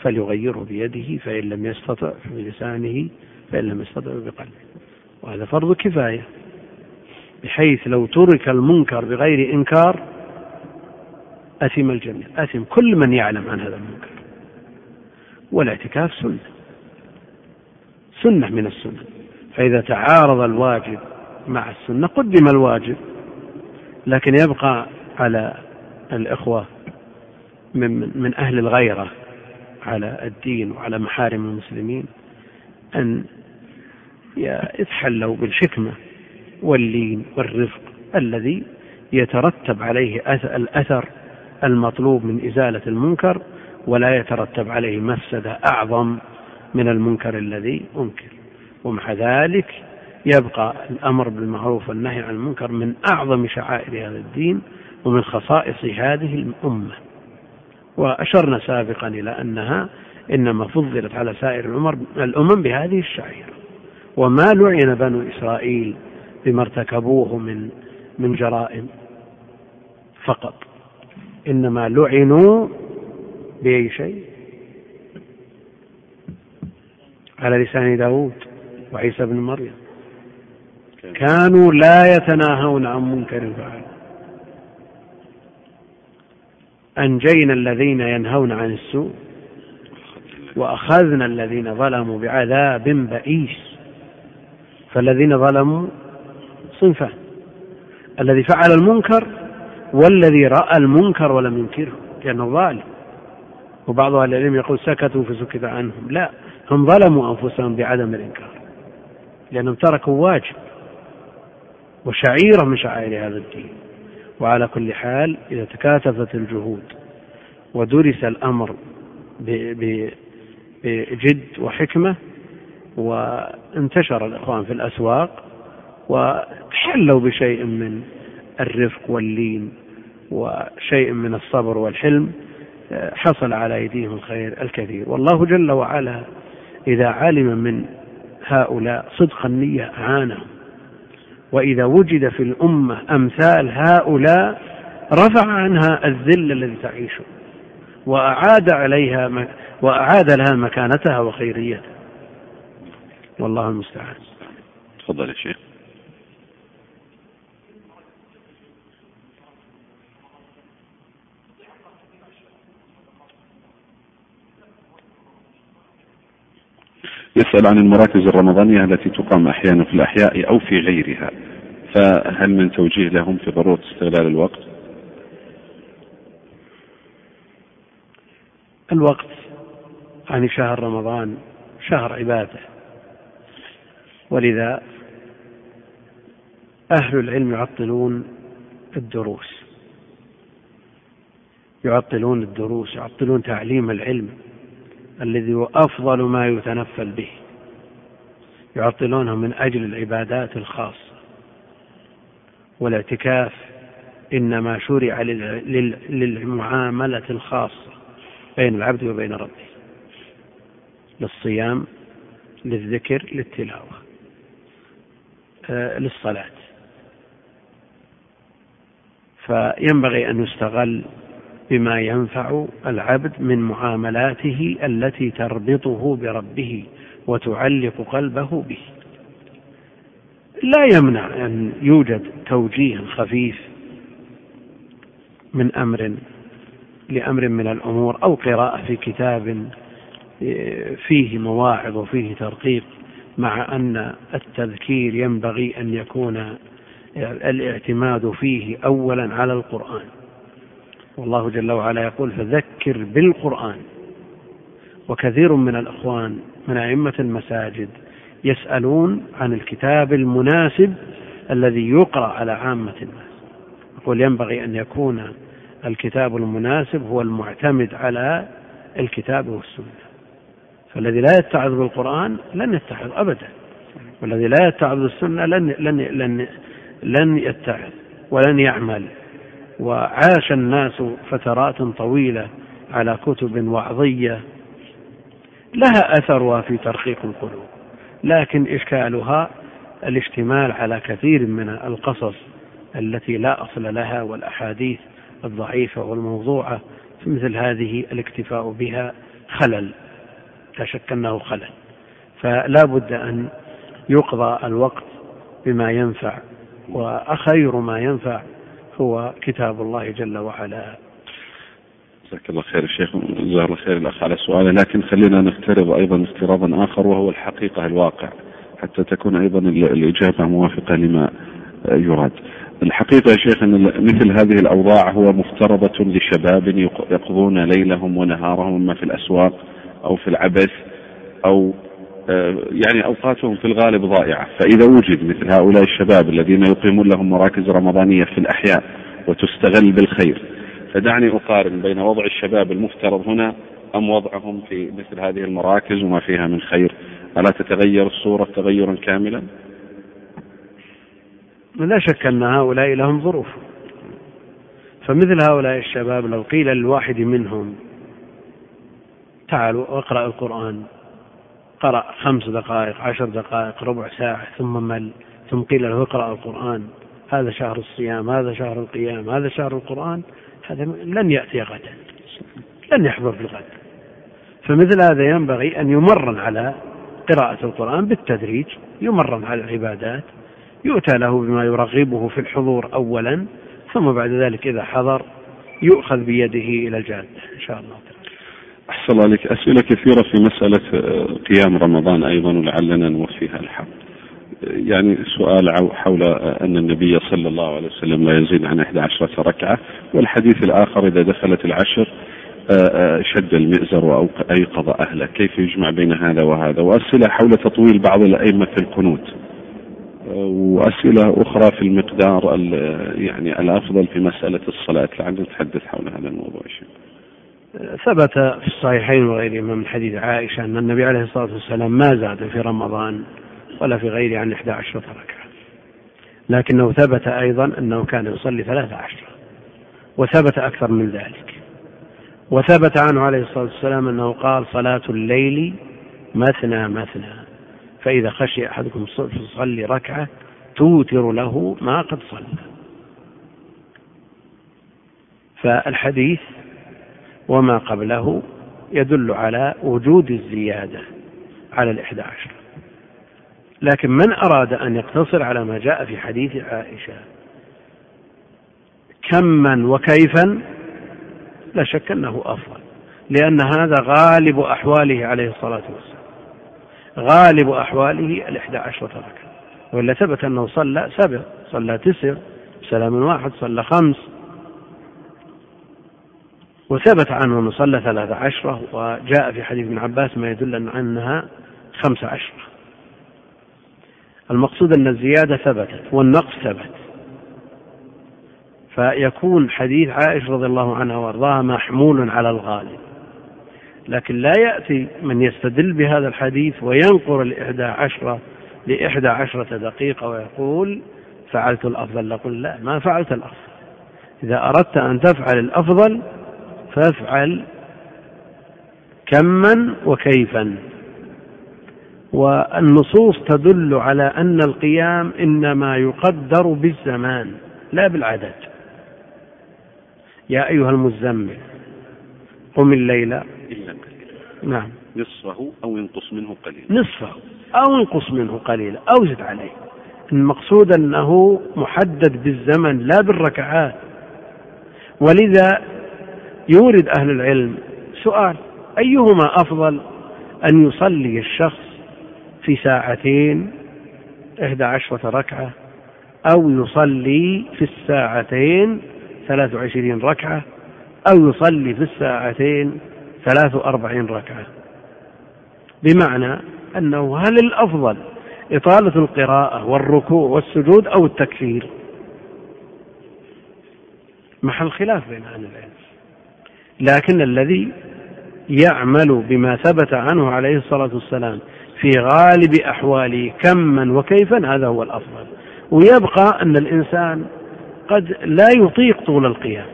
S2: فليغيره بيده فإن لم يستطع بلسانه فإن لم يستطع بقلبه. وهذا فرض كفاية بحيث لو ترك المنكر بغير إنكار أثم الجميع. أثم كل من يعلم عن هذا المنكر. والاعتكاف سنة. سنة من السنة. فإذا تعارض الواجب مع السنة قدم الواجب لكن يبقى على الإخوة من, من أهل الغيرة على الدين وعلى محارم المسلمين أن يتحلوا بالحكمة واللين والرفق الذي يترتب عليه الأثر المطلوب من إزالة المنكر ولا يترتب عليه مفسدة أعظم من المنكر الذي أنكر. ومع ذلك يبقى الأمر بالمعروف والنهي عن المنكر من أعظم شعائر هذا الدين ومن خصائص هذه الأمة. وأشرنا سابقا إلى أنها إنما فضلت على سائر الأمم بهذه الشعيرة. وما لعن بنو إسرائيل بما ارتكبوه من من جرائم فقط. إنما لعنوا بأي شيء؟ على لسان داود وعيسى بن مريم. كانوا لا يتناهون عن منكر فعل أنجينا الذين ينهون عن السوء وأخذنا الذين ظلموا بعذاب بئيس. فالذين ظلموا صنفان. الذي فعل المنكر والذي رأى المنكر ولم ينكره لأنه ظالم. وبعض أهل العلم يقول سكتوا فسكت عنهم. لا هم ظلموا أنفسهم بعدم الإنكار لأنهم تركوا واجب وشعيرة من شعائر هذا الدين. وعلى كل حال إذا تكاتفت الجهود ودرس الأمر بجد وحكمة وانتشر الإخوان في الأسواق وتحلوا بشيء من الرفق واللين وشيء من الصبر والحلم حصل على أيديهم الخير الكثير. والله جل وعلا إذا علم من هؤلاء صدق النية أعانهم وإذا وجد في الأمة أمثال هؤلاء رفع عنها الذل الذي تعيشه وأعاد عليها وأعاد لها مكانتها وخيريتها. والله المستعان.
S1: تفضل يا شيخ. يسأل عن المراكز الرمضانية التي تقام أحيانا في الأحياء أو في غيرها. فهل من توجيه لهم في ضرورة استغلال الوقت؟
S2: الوقت عن شهر رمضان شهر عبادة. ولذا أهل العلم يعطلون الدروس. يعطلون الدروس يعطلون تعليم العلم. الذي هو أفضل ما يتنفل به. يعطلونه من أجل العبادات الخاصة والاعتكاف إنما شرع للمعاملة الخاصة بين العبد وبين ربه. للصيام للذكر للتلاوة آه، للصلاة. فينبغي أن يستغل بما ينفع العبد من معاملاته التي تربطه بربه وتعلق قلبه به. لا يمنع أن يوجد توجيه خفيف من أمر لأمر من الأمور أو قراءة في كتاب فيه مواعظ وفيه ترقيق مع أن التذكير ينبغي أن يكون الاعتماد فيه أولا على القرآن. والله جل وعلا يقول فذكر بالقرآن. وكثير من الأخوان من أئمة المساجد يسألون عن الكتاب المناسب الذي يقرأ على عامة الناس. يقول ينبغي أن يكون الكتاب المناسب هو المعتمد على الكتاب والسنة. فالذي لا يتعظ بالقرآن لن يتعظ أبدا. والذي لا يتعظ بالسنة لن لن لن لن يتعظ ولن يعمل. وعاش الناس فترات طويلة على كتب وعظية لها أثرها في ترقيق القلوب لكن إشكالها الاشتمال على كثير من القصص التي لا أصل لها والأحاديث الضعيفة والموضوعة في مثل هذه الاكتفاء بها خلل لا شك أنه خلل. فلا بد أن يقضى الوقت بما ينفع وأخير ما ينفع هو كتاب الله جل وعلا
S1: جزاك الله خير الشيخ جزاه الله خير الأخ على سؤاله لكن خلينا نفترض أيضا افتراضا آخر وهو الحقيقة الواقع حتى تكون أيضا الإجابة موافقة لما يراد. الحقيقة يا شيخ أن مثل هذه الأوضاع هو مفترضة لشباب يقضون ليلهم ونهارهم إما في الأسواق أو في العبث أو يعني أوقاتهم في الغالب ضائعة، فإذا وجد مثل هؤلاء الشباب الذين يقيمون لهم مراكز رمضانية في الأحياء وتستغل بالخير فدعني أقارن بين وضع الشباب المفترض هنا أم وضعهم في مثل هذه المراكز وما فيها من خير. ألا تتغير الصورة تغيرا كاملا؟
S2: لا شك أن هؤلاء لهم ظروف. فمثل هؤلاء الشباب لو قيل للواحد منهم تعالوا اقرأ القرآن. قرأ خمس دقائق عشر دقائق ربع ساعة ثم مل ثم قيل له اقرأ القرآن. هذا شهر الصيام هذا شهر القيام هذا شهر القرآن. هذا لن يأتي غدا لن يحضر في الغد. فمثل هذا ينبغي أن يمرن على قراءة القرآن بالتدريج يمرن على العبادات يؤتى له بما يرغبه في الحضور أولا ثم بعد ذلك إذا حضر يؤخذ بيده إلى الجادة إن شاء الله
S1: أحسن الله عليك. أسئلة كثيرة في مسألة قيام رمضان أيضا ولعلنا نوفيها الحق يعني سؤال حول أن النبي صلى الله عليه وسلم لا يزيد عن 11 ركعة. والحديث الآخر إذا دخلت العشر شد المئزر وأيقظ أهله. كيف يجمع بين هذا وهذا؟ وأسئلة حول تطويل بعض الأئمة في القنوت. وأسئلة أخرى في المقدار يعني الأفضل في مسألة الصلاة. لعلنا نتحدث حول هذا الموضوع شيء.
S2: ثبت في الصحيحين وغيرهما من حديث عائشة أن النبي عليه الصلاة والسلام ما زاد في رمضان ولا في غيره عن إحدى عشرة ركعة. لكنه ثبت أيضا أنه كان يصلي ثلاثة عشرة وثبت أكثر من ذلك. وثبت عنه عليه الصلاة والسلام أنه قال صلاة الليل مثنى مثنى فإذا خشي أحدكم يصلي ركعة توتر له ما قد صلى. فالحديث وما قبله يدل على وجود الزيادة على الإحدى عشر لكن من أراد أن يقتصر على ما جاء في حديث عائشة كما وكيفا لا شك أنه أفضل لأن هذا غالب أحواله عليه الصلاة والسلام. غالب أحواله الإحدى عشرة ركعة ولا ثبت أنه صلى سبع صلى تسع سلام واحد صلى خمس. وثبت عنه أنه صلى ثلاثة عشرة وجاء في حديث ابن عباس ما يدل أنها خمسة عشرة. المقصود أن الزيادة ثبتت والنقص ثبت. فيكون حديث عائشة رضي الله عنها وأرضاها محمول على الغالب. لكن لا يأتي من يستدل بهذا الحديث وينقر الإحدى عشرة لإحدى عشرة دقيقة ويقول فعلت الأفضل. نقول لا ما فعلت الأفضل. إذا أردت أن تفعل الأفضل فافعل كما وكيفا. والنصوص تدل على أن القيام إنما يقدر بالزمان لا بالعدد يا أيها المزمل قم الليل.
S1: إلا نعم. نصفه أو ينقص منه قليلا.
S2: نصفه أو ينقص منه قليلا أو زد عليه. المقصود أنه محدد بالزمن لا بالركعات. ولذا يورد أهل العلم سؤال أيهما أفضل أن يصلي الشخص في ساعتين إحدى عشرة ركعة أو يصلي في الساعتين ثلاث وعشرين ركعة أو يصلي في الساعتين ثلاث وأربعين ركعة؟ بمعنى أنه هل الأفضل إطالة القراءة والركوع والسجود أو التكفير؟ محل خلاف بين أهل العلم. لكن الذي يعمل بما ثبت عنه عليه الصلاة والسلام في غالب أحواله كما وكيفا هذا هو الأفضل. ويبقى أن الإنسان قد لا يطيق طول القيام.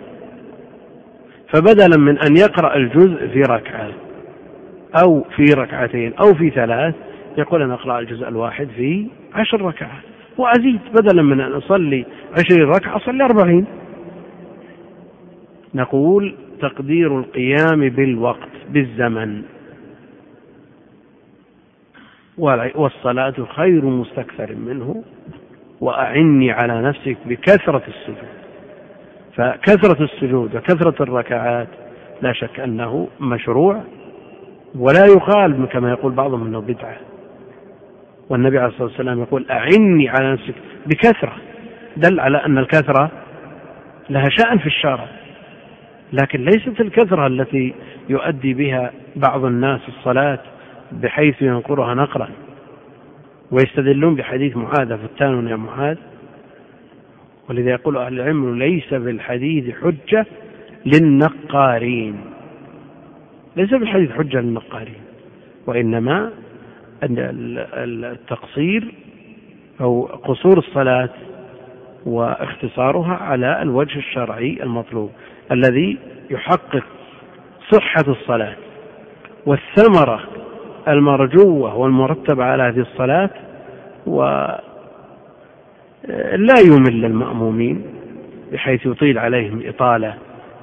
S2: فبدلا من أن يقرأ الجزء في ركعة أو في ركعتين أو في ثلاث يقول أنا أقرأ الجزء الواحد في عشر ركعات وأزيد. بدلا من أن أصلي عشرين ركعة أصلي أربعين. نقول تقدير القيام بالوقت بالزمن. والصلاة خير مستكثر منه وأعني على نفسك بكثرة السجود. فكثرة السجود وكثرة الركعات لا شك أنه مشروع ولا يقال كما يقول بعضهم أنه بدعة. والنبي عليه الصلاة والسلام يقول أعني على نفسك بكثرة. دل على أن الكثرة لها شأن في الشارع. لكن ليست الكثرة التي يؤدي بها بعض الناس الصلاة بحيث ينقرها نقرا. ويستدلون بحديث معاذ فتان يا معاذ. ولذا يقول أهل العلم ليس بالحديث حجة للنقارين. ليس بالحديث حجة للنقارين. وإنما التقصير أو قصور الصلاة واختصارها على الوجه الشرعي المطلوب. الذي يحقق صحة الصلاة والثمرة المرجوة والمرتبة على هذه الصلاة ولا يمل المأمومين بحيث يطيل عليهم إطالة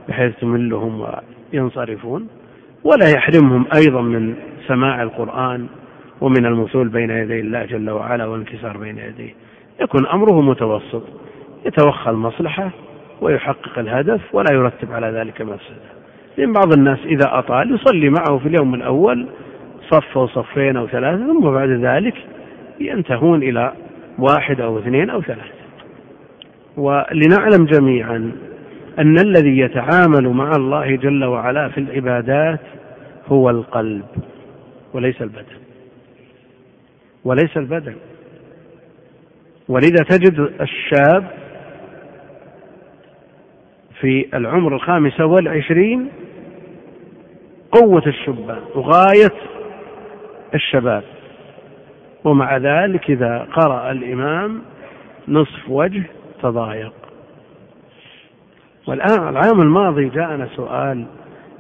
S2: بحيث تملهم وينصرفون ولا يحرمهم أيضا من سماع القرآن ومن المثول بين يدي الله جل وعلا والانكسار بين يديه. يكون أمره متوسط يتوخى المصلحة ويحقق الهدف ولا يرتب على ذلك مفسدة. لأن بعض الناس إذا أطال يصلي معه في اليوم الأول صف أو صفين أو ثلاثة ثم بعد ذلك ينتهون إلى واحد أو اثنين أو ثلاثة. ولنعلم جميعا أن الذي يتعامل مع الله جل وعلا في العبادات هو القلب وليس البدن. وليس البدن. ولذا تجد الشاب في العمر الخامسة والعشرين قوة الشبان وغاية الشباب. ومع ذلك إذا قرأ الإمام نصف وجه تضايق. والآن العام الماضي جاءنا سؤال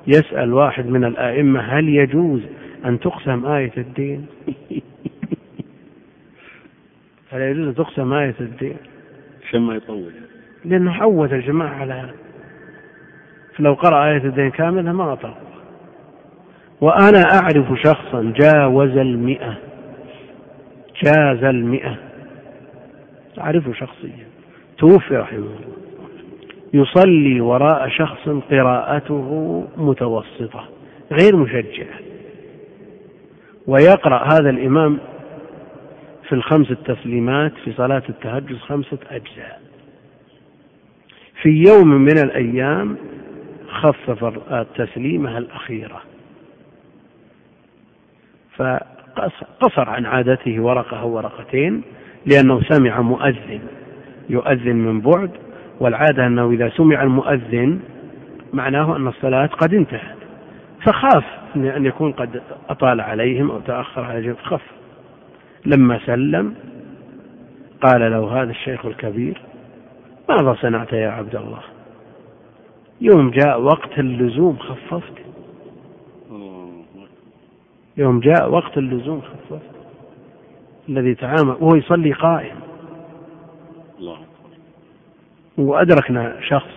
S2: يسأل واحد من الآئمة هل يجوز أن تقسم آية الدين؟ هل يجوز أن تقسم آية الدين؟
S1: عشان ما يطول.
S2: لأنه عود الجماعة على هذا فلو قرأ آية الدين كاملة ما أطاق وأنا أعرف شخصا جاوز المئة. جاز المئة. أعرفه شخصيا. توفي رحمه الله. يصلي وراء شخص قراءته متوسطة غير مشجعة. ويقرأ هذا الإمام في الخمس التسليمات في صلاة التهجد خمسة أجزاء. في يوم من الأيام خفف التسليمة الأخيرة. فقصر عن عادته ورقة أو ورقتين لأنه سمع مؤذن يؤذن من بعد والعادة أنه إذا سمع المؤذن معناه أن الصلاة قد انتهت. فخاف أن يكون قد أطال عليهم أو تأخر عليهم فخف لما سلم قال له هذا الشيخ الكبير ماذا صنعت يا عبد الله؟ يوم جاء وقت اللزوم خففت. يوم جاء وقت اللزوم خففت. الذي تعامل وهو يصلي قائم. الله وأدركنا شخص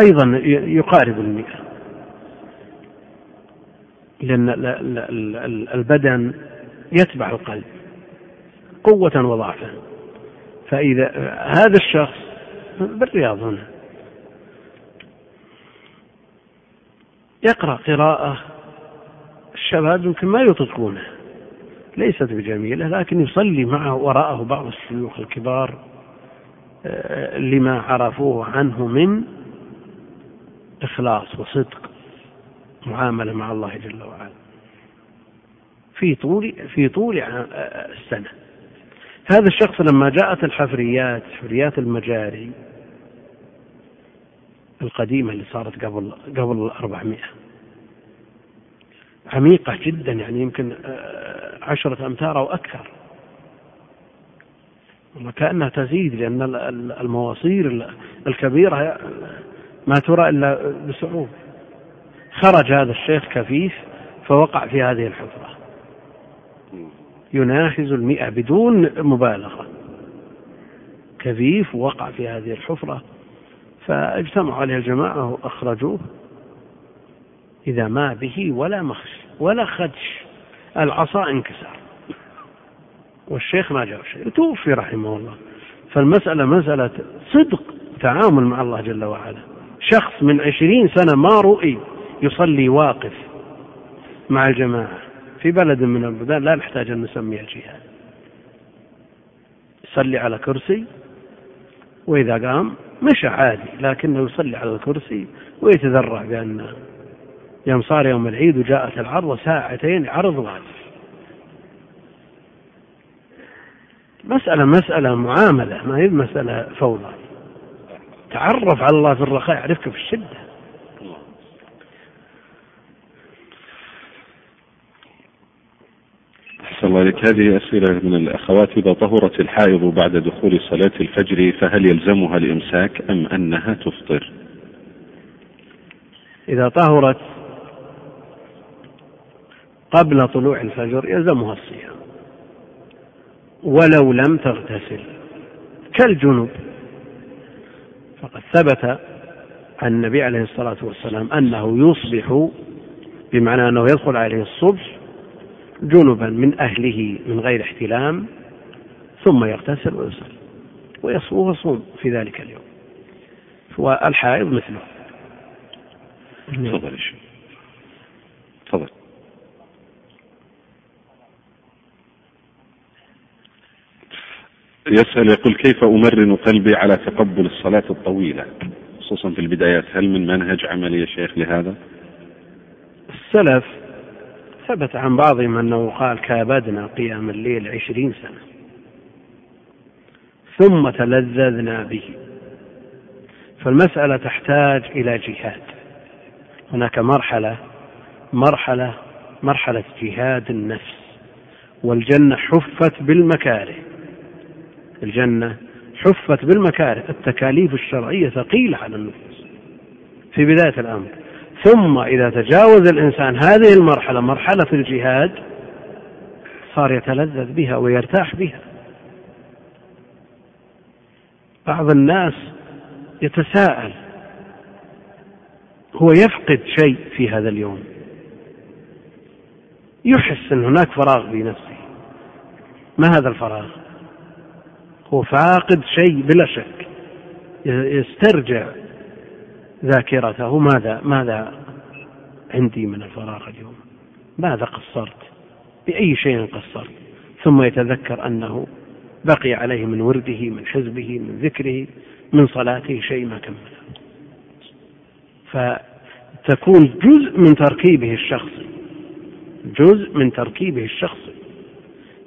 S2: أيضا يقارب المئة. لأن البدن يتبع القلب قوة وضعفا. فإذا هذا الشخص بالرياض هنا. يقرأ قراءة الشباب يمكن ما يطيقونه ليست بجميلة لكن يصلي معه وراءه بعض الشيوخ الكبار آه، لما عرفوه عنه من إخلاص وصدق معاملة مع الله جل وعلا. في طول في طول السنة. هذا الشخص لما جاءت الحفريات حفريات المجاري القديمة اللي صارت قبل قبل الأربعمائة. عميقة جدا يعني يمكن آه، عشرة أمتار أو أكثر. وكأنها تزيد لأن المواصير الكبيرة ما ترى إلا بصعوبة خرج هذا الشيخ كفيف فوقع في هذه الحفرة. يناهز المئة بدون مبالغة. كفيف وقع في هذه الحفرة. فاجتمعوا عليه الجماعة وأخرجوه. إذا ما به ولا مخش ولا خدش. العصا انكسر والشيخ ما جاء شيء. توفي رحمه الله. فالمسألة مسألة صدق تعامل مع الله جل وعلا. شخص من عشرين سنة ما رؤي يصلي واقف مع الجماعة في بلد من البلدان. لا نحتاج أن نسميها جهاد يصلي على كرسي. وإذا قام مشى عادي لكنه يصلي على الكرسي ويتذرع بأن يوم صار يوم العيد وجاءت العرض ساعتين عرض واقف مسألة مسألة معاملة ما هي مسألة فوضى. تعرف على الله في الرخاء يعرفك في الشدة.
S1: أحسن الله لك هذه أسئلة من الأخوات. إذا طهرت الحائض بعد دخول صلاة الفجر فهل يلزمها الإمساك أم أنها تفطر؟
S2: إذا طهرت قبل طلوع الفجر يلزمها الصيام ولو لم تغتسل. كالجنوب. فقد ثبت عن النبي عليه الصلاة والسلام أنه يصبح بمعنى أنه يدخل عليه الصبح جنبا من أهله من غير احتلام ثم يغتسل ويصلي ويصوم ويصوم في ذلك اليوم. والحائض مثله.
S1: تفضل تفضل. يسأل يقول كيف أمرن قلبي على تقبل الصلاة الطويلة؟ خصوصا في البدايات هل من منهج عملي يا شيخ لهذا؟
S2: السلف ثبت عن بعضهم أنه قال كابدنا قيام الليل عشرين سنة. ثم تلذذنا به. فالمسألة تحتاج إلى جهاد. هناك مرحلة مرحلة مرحلة جهاد النفس. والجنة حفت بالمكاره. الجنة حفت بالمكاره. التكاليف الشرعية ثقيلة على النفوس. في بداية الأمر. ثم إذا تجاوز الإنسان هذه المرحلة مرحلة الجهاد صار يتلذذ بها ويرتاح بها. بعض الناس يتساءل هو يفقد شيء في هذا اليوم؟ يحس أن هناك فراغ في نفسه. ما هذا الفراغ؟ هو فاقد شيء بلا شك يسترجع ذاكرته. ماذا ماذا عندي من الفراغ اليوم؟ ماذا قصرت؟ بأي شيء قصرت؟ ثم يتذكر أنه بقي عليه من ورده من حزبه من ذكره من صلاته شيء ما كمله. فتكون جزء من تركيبه الشخصي. جزء من تركيبه الشخصي.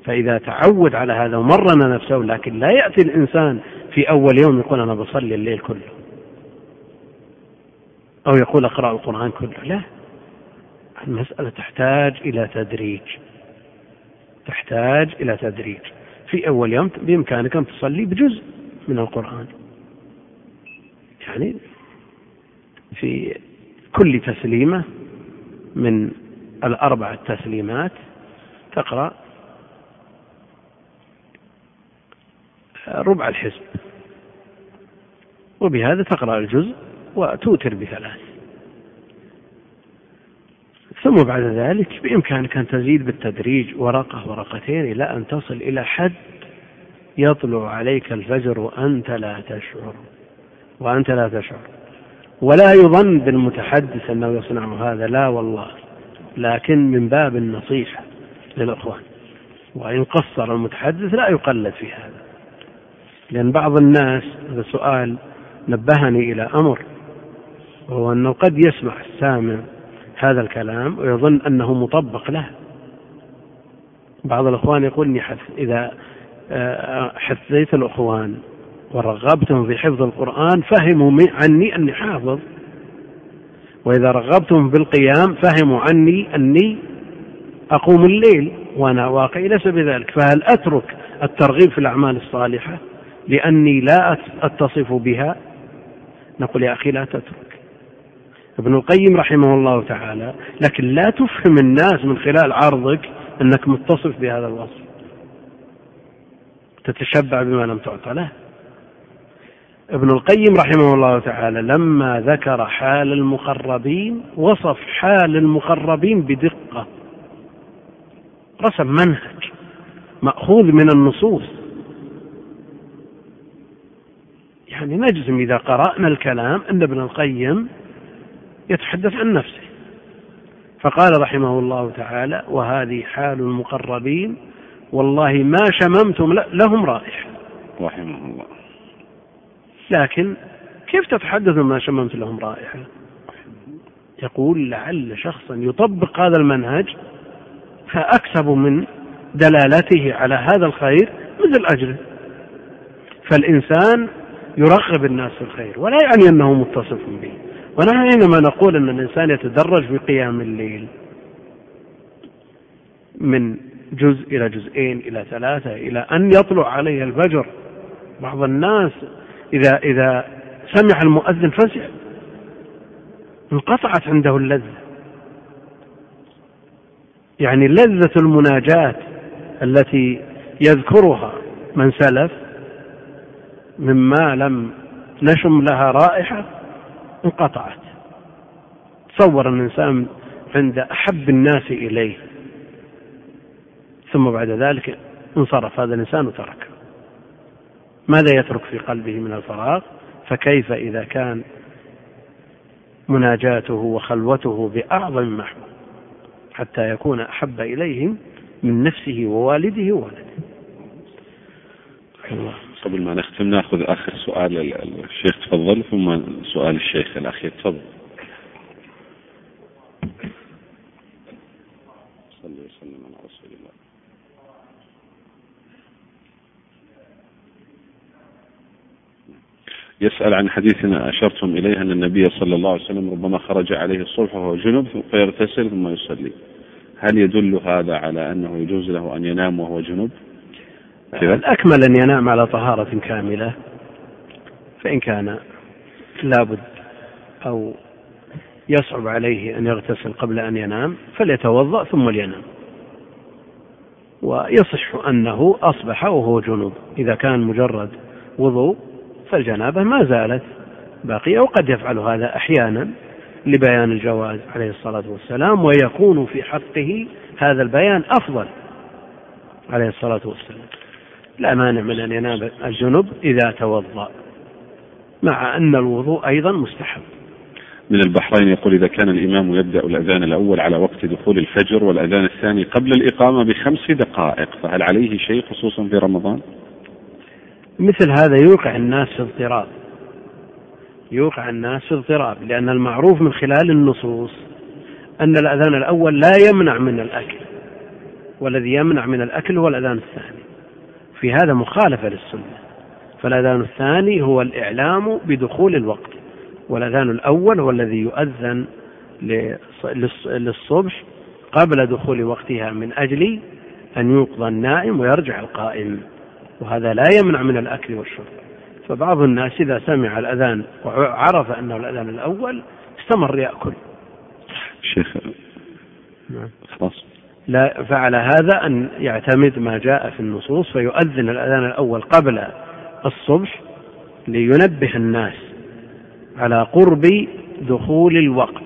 S2: فإذا تعود على هذا ومرن نفسه لكن لا يأتي الإنسان في أول يوم يقول أنا بصلي الليل كله. أو يقول أقرأ القرآن كله. لا. المسألة تحتاج إلى تدريج. تحتاج إلى تدريج. في أول يوم بإمكانك أن تصلي بجزء من القرآن. يعني في كل تسليمة من الأربع التسليمات تقرأ ربع الحزب. وبهذا تقرأ الجزء وتوتر بثلاث. ثم بعد ذلك بإمكانك أن تزيد بالتدريج ورقة ورقتين إلى أن تصل إلى حد يطلع عليك الفجر وأنت لا تشعر. وأنت لا تشعر. ولا يظن بالمتحدث أنه يصنع هذا. لا والله. لكن من باب النصيحة للأخوان. وإن قصر المتحدث لا يقلد في هذا. لأن بعض الناس هذا سؤال نبهني إلى أمر. وهو أنه قد يسمع السامع هذا الكلام ويظن أنه مطبق له. بعض الأخوان يقول إني إذا آه، حثيت الأخوان ورغبتهم في حفظ القرآن فهموا عني أني حافظ. وإذا رغبتهم بالقيام فهموا عني أني أقوم الليل وأنا واقعي ليس بذلك. فهل أترك الترغيب في الأعمال الصالحة لأني لا أتصف بها؟ نقول يا أخي لا تترك. ابن القيم رحمه الله تعالى لكن لا تفهم الناس من خلال عرضك أنك متصف بهذا الوصف. تتشبع بما لم تعطى له. ابن القيم رحمه الله تعالى لما ذكر حال المقربين وصف حال المقربين بدقة. رسم منهج مأخوذ من النصوص. يعني نجزم إذا قرأنا الكلام أن ابن القيم يتحدث عن نفسه. فقال رحمه الله تعالى وهذه حال المقربين والله ما شممتم لهم رائحة.
S1: رحمه الله.
S2: لكن كيف تتحدث ما شممت لهم رائحة؟ يقول لعل شخصا يطبق هذا المنهج فأكسب من دلالته على هذا الخير مثل أجره فالإنسان يرغب الناس في الخير ولا يعني أنه متصف به. ونحن حينما نقول أن الإنسان يتدرج في قيام الليل من جزء إلى جزئين إلى ثلاثة إلى أن يطلع عليه الفجر. بعض الناس إذا إذا سمع المؤذن فزع. انقطعت عنده اللذة. يعني لذة المناجاة التي يذكرها من سلف مما لم نشم لها رائحة انقطعت. تصور الإنسان عند أحب الناس إليه. ثم بعد ذلك انصرف هذا الإنسان وترك ماذا يترك في قلبه من الفراغ؟ فكيف إذا كان مناجاته وخلوته بأعظم محبوب؟ حتى يكون أحب إليهم من نفسه ووالده وولده.
S1: الله. قبل ما نختم ناخذ آخر سؤال الشيخ تفضل ثم سؤال الشيخ الأخير. تفضل. صلى وسلم على رسول الله. يسأل عن حديث أشرتم إليه أن النبي صلى الله عليه وسلم ربما خرج عليه الصبح وهو جنب فيغتسل ثم يصلي. هل يدل هذا على أنه يجوز له أن ينام وهو جنب؟
S2: الأكمل أن ينام على طهارة كاملة؟ فإن كان لابد أو يصعب عليه أن يغتسل قبل أن ينام فليتوضأ ثم لينام. ويصح أنه أصبح وهو جنوب. إذا كان مجرد وضوء فالجنابة ما زالت باقية وقد يفعل هذا أحيانا لبيان الجواز عليه الصلاة والسلام ويكون في حقه هذا البيان أفضل عليه الصلاة والسلام. لا مانع من أن ينام الجنب إذا توضأ مع أن الوضوء أيضا مستحب.
S1: من البحرين يقول إذا كان الإمام يبدأ الأذان الأول على وقت دخول الفجر والأذان الثاني قبل الإقامة بخمس دقائق فهل عليه شيء خصوصا في رمضان؟
S2: مثل هذا يوقع الناس في اضطراب. يوقع الناس في اضطراب لأن المعروف من خلال النصوص أن الأذان الأول لا يمنع من الأكل والذي يمنع من الأكل هو الأذان الثاني. في هذا مخالفة للسنة. فالأذان الثاني هو الإعلام بدخول الوقت. والأذان الأول هو الذي يؤذن للصبح قبل دخول وقتها من أجل أن يوقظ النائم ويرجع القائم. وهذا لا يمنع من الأكل والشرب. فبعض الناس إذا سمع الأذان وعرف أنه الأذان الأول استمر يأكل.
S1: شيخ نعم. خلاص.
S2: لا فعلى هذا أن يعتمد ما جاء في النصوص فيؤذن الأذان الأول قبل الصبح لينبه الناس على قرب دخول الوقت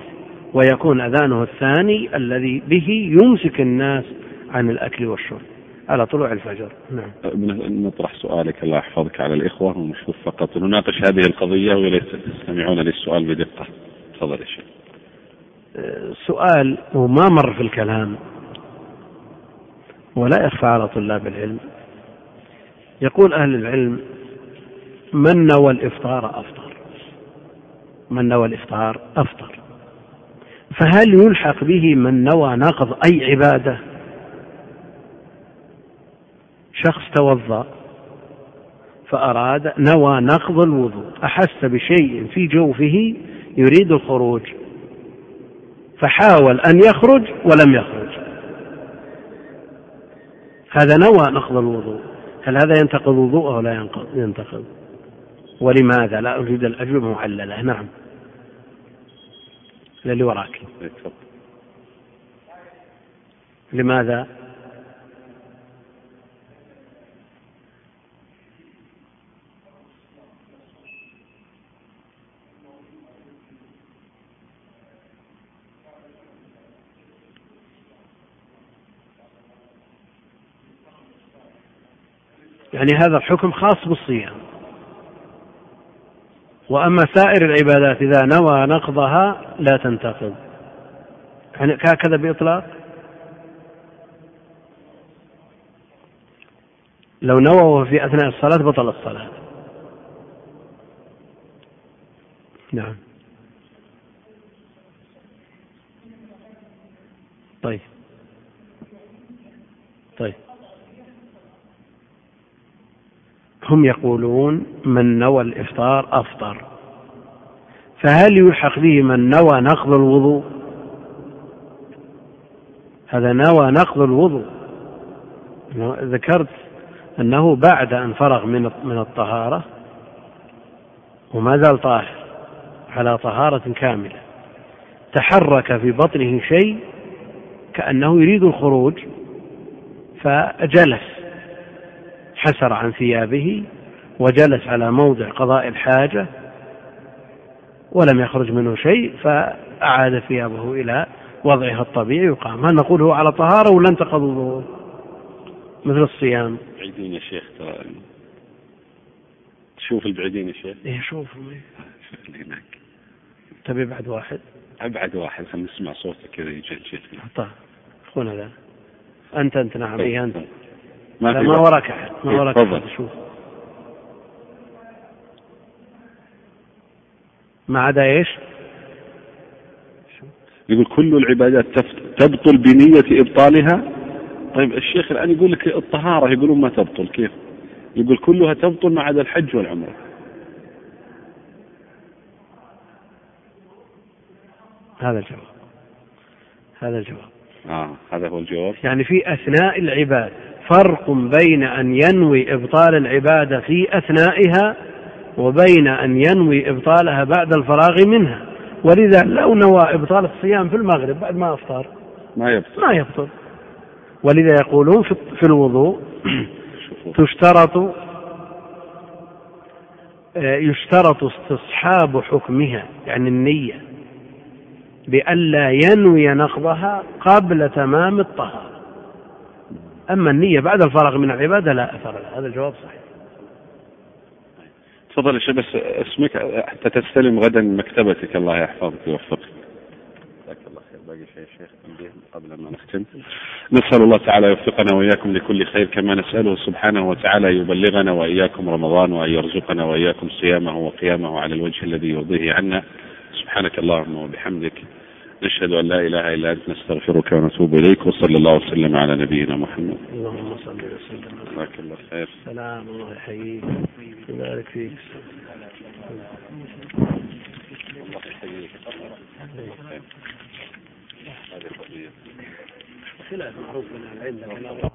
S2: ويكون أذانه الثاني الذي به يمسك الناس عن الأكل والشرب على طلوع الفجر. نعم.
S1: نطرح سؤالك الله يحفظك على الإخوة ونشوف فقط نناقش هذه القضية وليس تستمعون للسؤال بدقة. تفضل يا شيخ.
S2: سؤال وما مر في الكلام؟ ولا يخفى على طلاب العلم. يقول أهل العلم من نوى الإفطار أفطر؟ من نوى الإفطار أفطر. فهل يلحق به من نوى نقض أي عبادة؟ شخص توضأ فأراد نوى نقض الوضوء أحس بشيء في جوفه يريد الخروج فحاول أن يخرج ولم يخرج. هذا نوى نقض الوضوء. هل هذا ينتقض وضوءه ولا ينتقض؟ ولماذا؟ لا أريد الأجوبة معللة نعم. للي وراك. لماذا؟ يعني هذا الحكم خاص بالصيام. وأما سائر العبادات إذا نوى نقضها لا تنتقض. يعني هكذا بإطلاق؟ لو نوى في أثناء الصلاة بطل الصلاة. نعم. طيب. طيب. هم يقولون من نوى الإفطار أفطر. فهل يلحق به من نوى نقض الوضوء؟ هذا نوى نقض الوضوء. ذكرت أنه بعد أن فرغ من من الطهارة وما زال طاهر على طهارة كاملة. تحرك في بطنه شيء كأنه يريد الخروج فجلس. حسر عن ثيابه وجلس على موضع قضاء الحاجة ولم يخرج منه شيء فأعاد ثيابه إلى وضعها الطبيعي وقام. هل نقول هو على طهارة ولا انتقض وضوءه مثل الصيام.
S1: بعيدين يا شيخ ترى تشوف البعيدين يا شيخ؟
S2: إيه شوفهم إيه هناك. تبي بعد واحد؟
S1: أبعد واحد خلينا نسمع صوتك كذا يجلجل.
S2: طيب اخونا ذا. أنت أنت نعم. إيه أنت.
S1: ما,
S2: ما وراك أحد ما
S1: إيه،
S2: وراك
S1: أحد
S2: شوف. ما عدا إيش؟
S1: يقول كل العبادات تبطل بنية إبطالها. طيب الشيخ الآن يقول لك الطهارة يقولون ما تبطل كيف؟ يقول كلها تبطل ما عدا الحج والعمرة.
S2: هذا الجواب. هذا الجواب.
S1: آه هذا هو الجواب.
S2: يعني في أثناء العبادة فرق بين أن ينوي إبطال العبادة في أثنائها وبين أن ينوي إبطالها بعد الفراغ منها. ولذا لو نوى إبطال الصيام في المغرب بعد ما أفطر
S1: ما يبطل
S2: ما يبطل ولذا يقولون في الوضوء تشترط آه، يشترط استصحاب حكمها يعني النية بألا ينوي نقضها قبل تمام الطهارة. أما النية بعد الفراغ من العبادة لا أثر لها. هذا الجواب صحيح.
S1: تفضل يا شيخ بس اسمك حتى تستلم غدا مكتبتك. الله يحفظك ويوفقك. جزاك الله خير. باقي شيء شيخ؟ قبل ما نختم. نسأل الله تعالى يوفقنا وإياكم لكل خير كما نسأله سبحانه وتعالى يبلغنا وإياكم رمضان وأن يرزقنا وإياكم صيامه وقيامه على الوجه الذي يرضيه عنا. سبحانك اللهم وبحمدك. نشهد أن لا إله إلا أنت نستغفرك ونتوب إليك وصلى الله وسلم على نبينا محمد.
S2: اللهم صل وسلم.
S1: جزاك الله خير.
S2: سلام الله يحييك ويبارك فيك.
S1: الله يحييك.
S2: خلاف معروف من العلم.